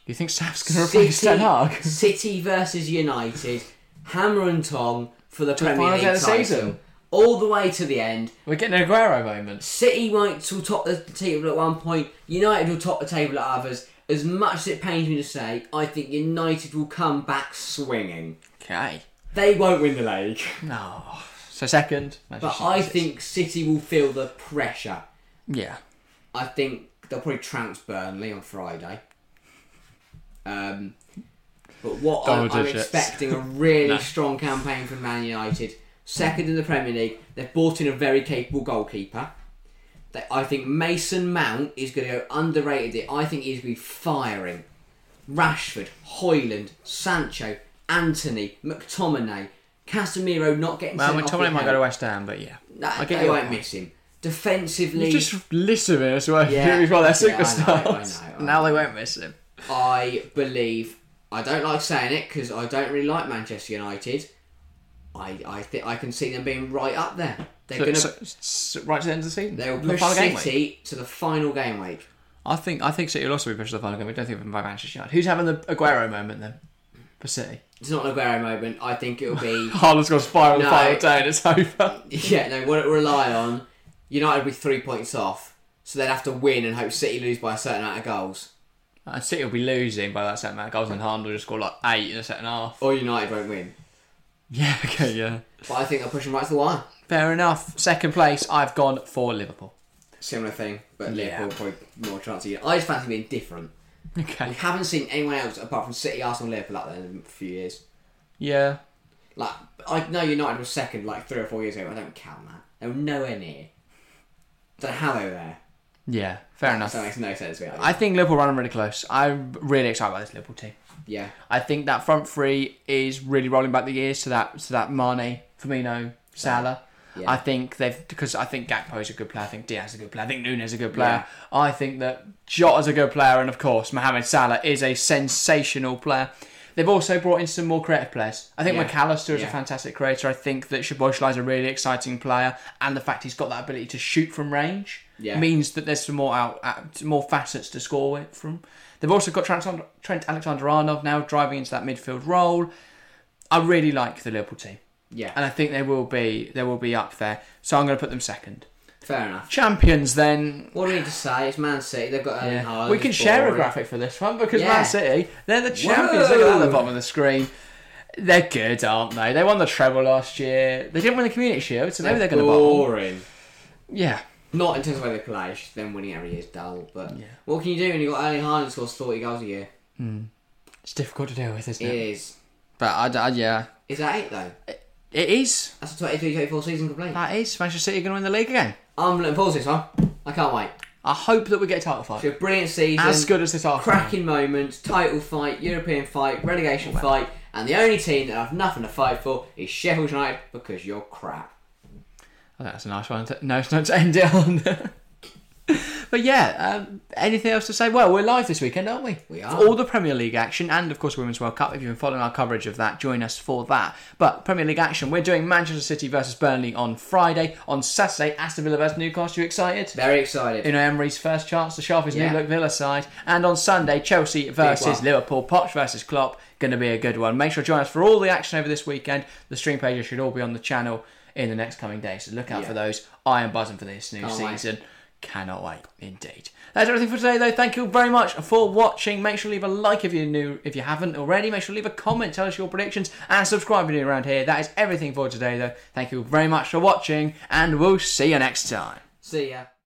You think Saf's going to replace Ten Hag? City versus United, hammer and tong for the Premier League title, season. All the way to the end. We're getting an Aguero moment. City might will top the table at one point. United will top the table at others. As much as it pains me to say, I think United will come back swinging. Okay. They won't win the league, No. So second. but I think City will feel the pressure. Yeah. I think they'll probably trounce Burnley on Friday. Um, but what I'm, I'm expecting a really No. strong campaign from Man United. Second in the Premier League, they've brought in a very capable goalkeeper. They, I think Mason Mount is going to go underrated. It. I think he's going to be firing. Rashford, Højlund, Sancho, Antony, McTominay, Casemiro not getting Well, McTominay might go to West Ham, but yeah. I get they won't miss him. Defensively, You just list it as well. Yeah. We've got their Yeah, I know, superstars. I know, I now they won't miss him. I believe I don't like saying it because I don't really like Manchester United. I I think I can see them being right up there. They're So, gonna so- so right to the end of the season. they will The push final game. City to the final game week. I think I think City will also be pushed to the final game. We don't think by Manchester United. Who's having the Aguero moment then for City? It's not an Aguero moment. I think it'll be Haaland's got a spiral No. the final day and it's over. yeah. No, what it will rely on. United will be three points off, so they'd have to win and hope City lose by a certain amount of goals, And City will be losing by that set amount of goals and Haaland will just score like eight in the second half. or United won't win. Yeah, okay, yeah. But I think they'll push them right to the wire. Fair enough. Second place, I've gone for Liverpool. Similar thing, but Yeah. Liverpool probably more chance of you. I just fancy being different. We Okay. haven't seen anyone else apart from City, Arsenal, Liverpool up there in a few years. Yeah. Like I know United was second like three or four years ago. But I don't count that. They were nowhere near. Don't know how they were there. Yeah, fair enough. So that makes no sense to me. I think Liverpool run really close. I'm really excited about this Liverpool team. Yeah, I think that front three is really rolling back the years to that to that Mane, Firmino, Salah. Yeah. I think they've because I think Gakpo is a good player. I think Diaz is a good player. I think Nunez is a good player. Yeah. I think that Jota's a good player, and of course Mohamed Salah is a sensational player. They've also brought in some more creative players. I think Yeah. Mac Allister is Yeah. a fantastic creator. I think that Szoboszlai is a really exciting player, and the fact he's got that ability to shoot from range means that there's some more out, uh, out more facets to score with from. They've also got Trent, Trent Alexander-Arnold now driving into that midfield role. I really like the Liverpool team, yeah. and I think they will be they will be up there. So I'm going to put them second. Fair enough. Champions then. What do we need to say? It's Man City. They've got Erling Yeah. We can share a graphic for this one because Yeah. Man City, they're the champions. Look at that at the bottom of the screen. They're good, aren't they? They won the treble last year. They didn't win the Community Shield, so maybe they're, going to boring. Yeah. Not in terms of the way they play. it's just Them winning every year is dull. But Yeah. what can you do when you've got Erling Haaland scores 40 goals a year? Hmm. It's difficult to deal with, isn't It it? is. But I, I- yeah, Is that it though? it is. That's a 23-24 season complete. That is. Manchester City going to win the league again. I'm looking forward to this one. I can't wait. I hope that we get a title fight. It's a brilliant season. As good as this Arsenal. cracking moments, title fight, European fight, relegation fight, and the only team that have nothing to fight for is Sheffield United because you're crap. Think that's a nice one. To, nice note to end it on. but yeah, um, anything else to say? Well, we're live this weekend, aren't we? We For are. all the Premier League action and, of course, Women's World Cup. If you've been following our coverage of that, join us for that. But Premier League action, we're doing Manchester City versus Burnley on Friday. On Saturday, Aston Villa versus Newcastle. You excited? Very excited. Unai Emery's first chance to show off his Yeah. new look Villa side. And on Sunday, Chelsea versus. Liverpool. Poch versus Klopp. Going to be a good one. Make sure to join us for all the action over this weekend. The stream pages should all be on the channel in the next coming days. So look out Yeah. for those. I am buzzing for this new Can't wait. season. Cannot wait, indeed. That's everything for today, though. Thank you very much for watching. Make sure to leave a like if you're new, if you haven't already. Make sure to leave a comment, tell us your predictions, and subscribe if you're new around here. That is everything for today, though. Thank you very much for watching, and we'll see you next time. See ya.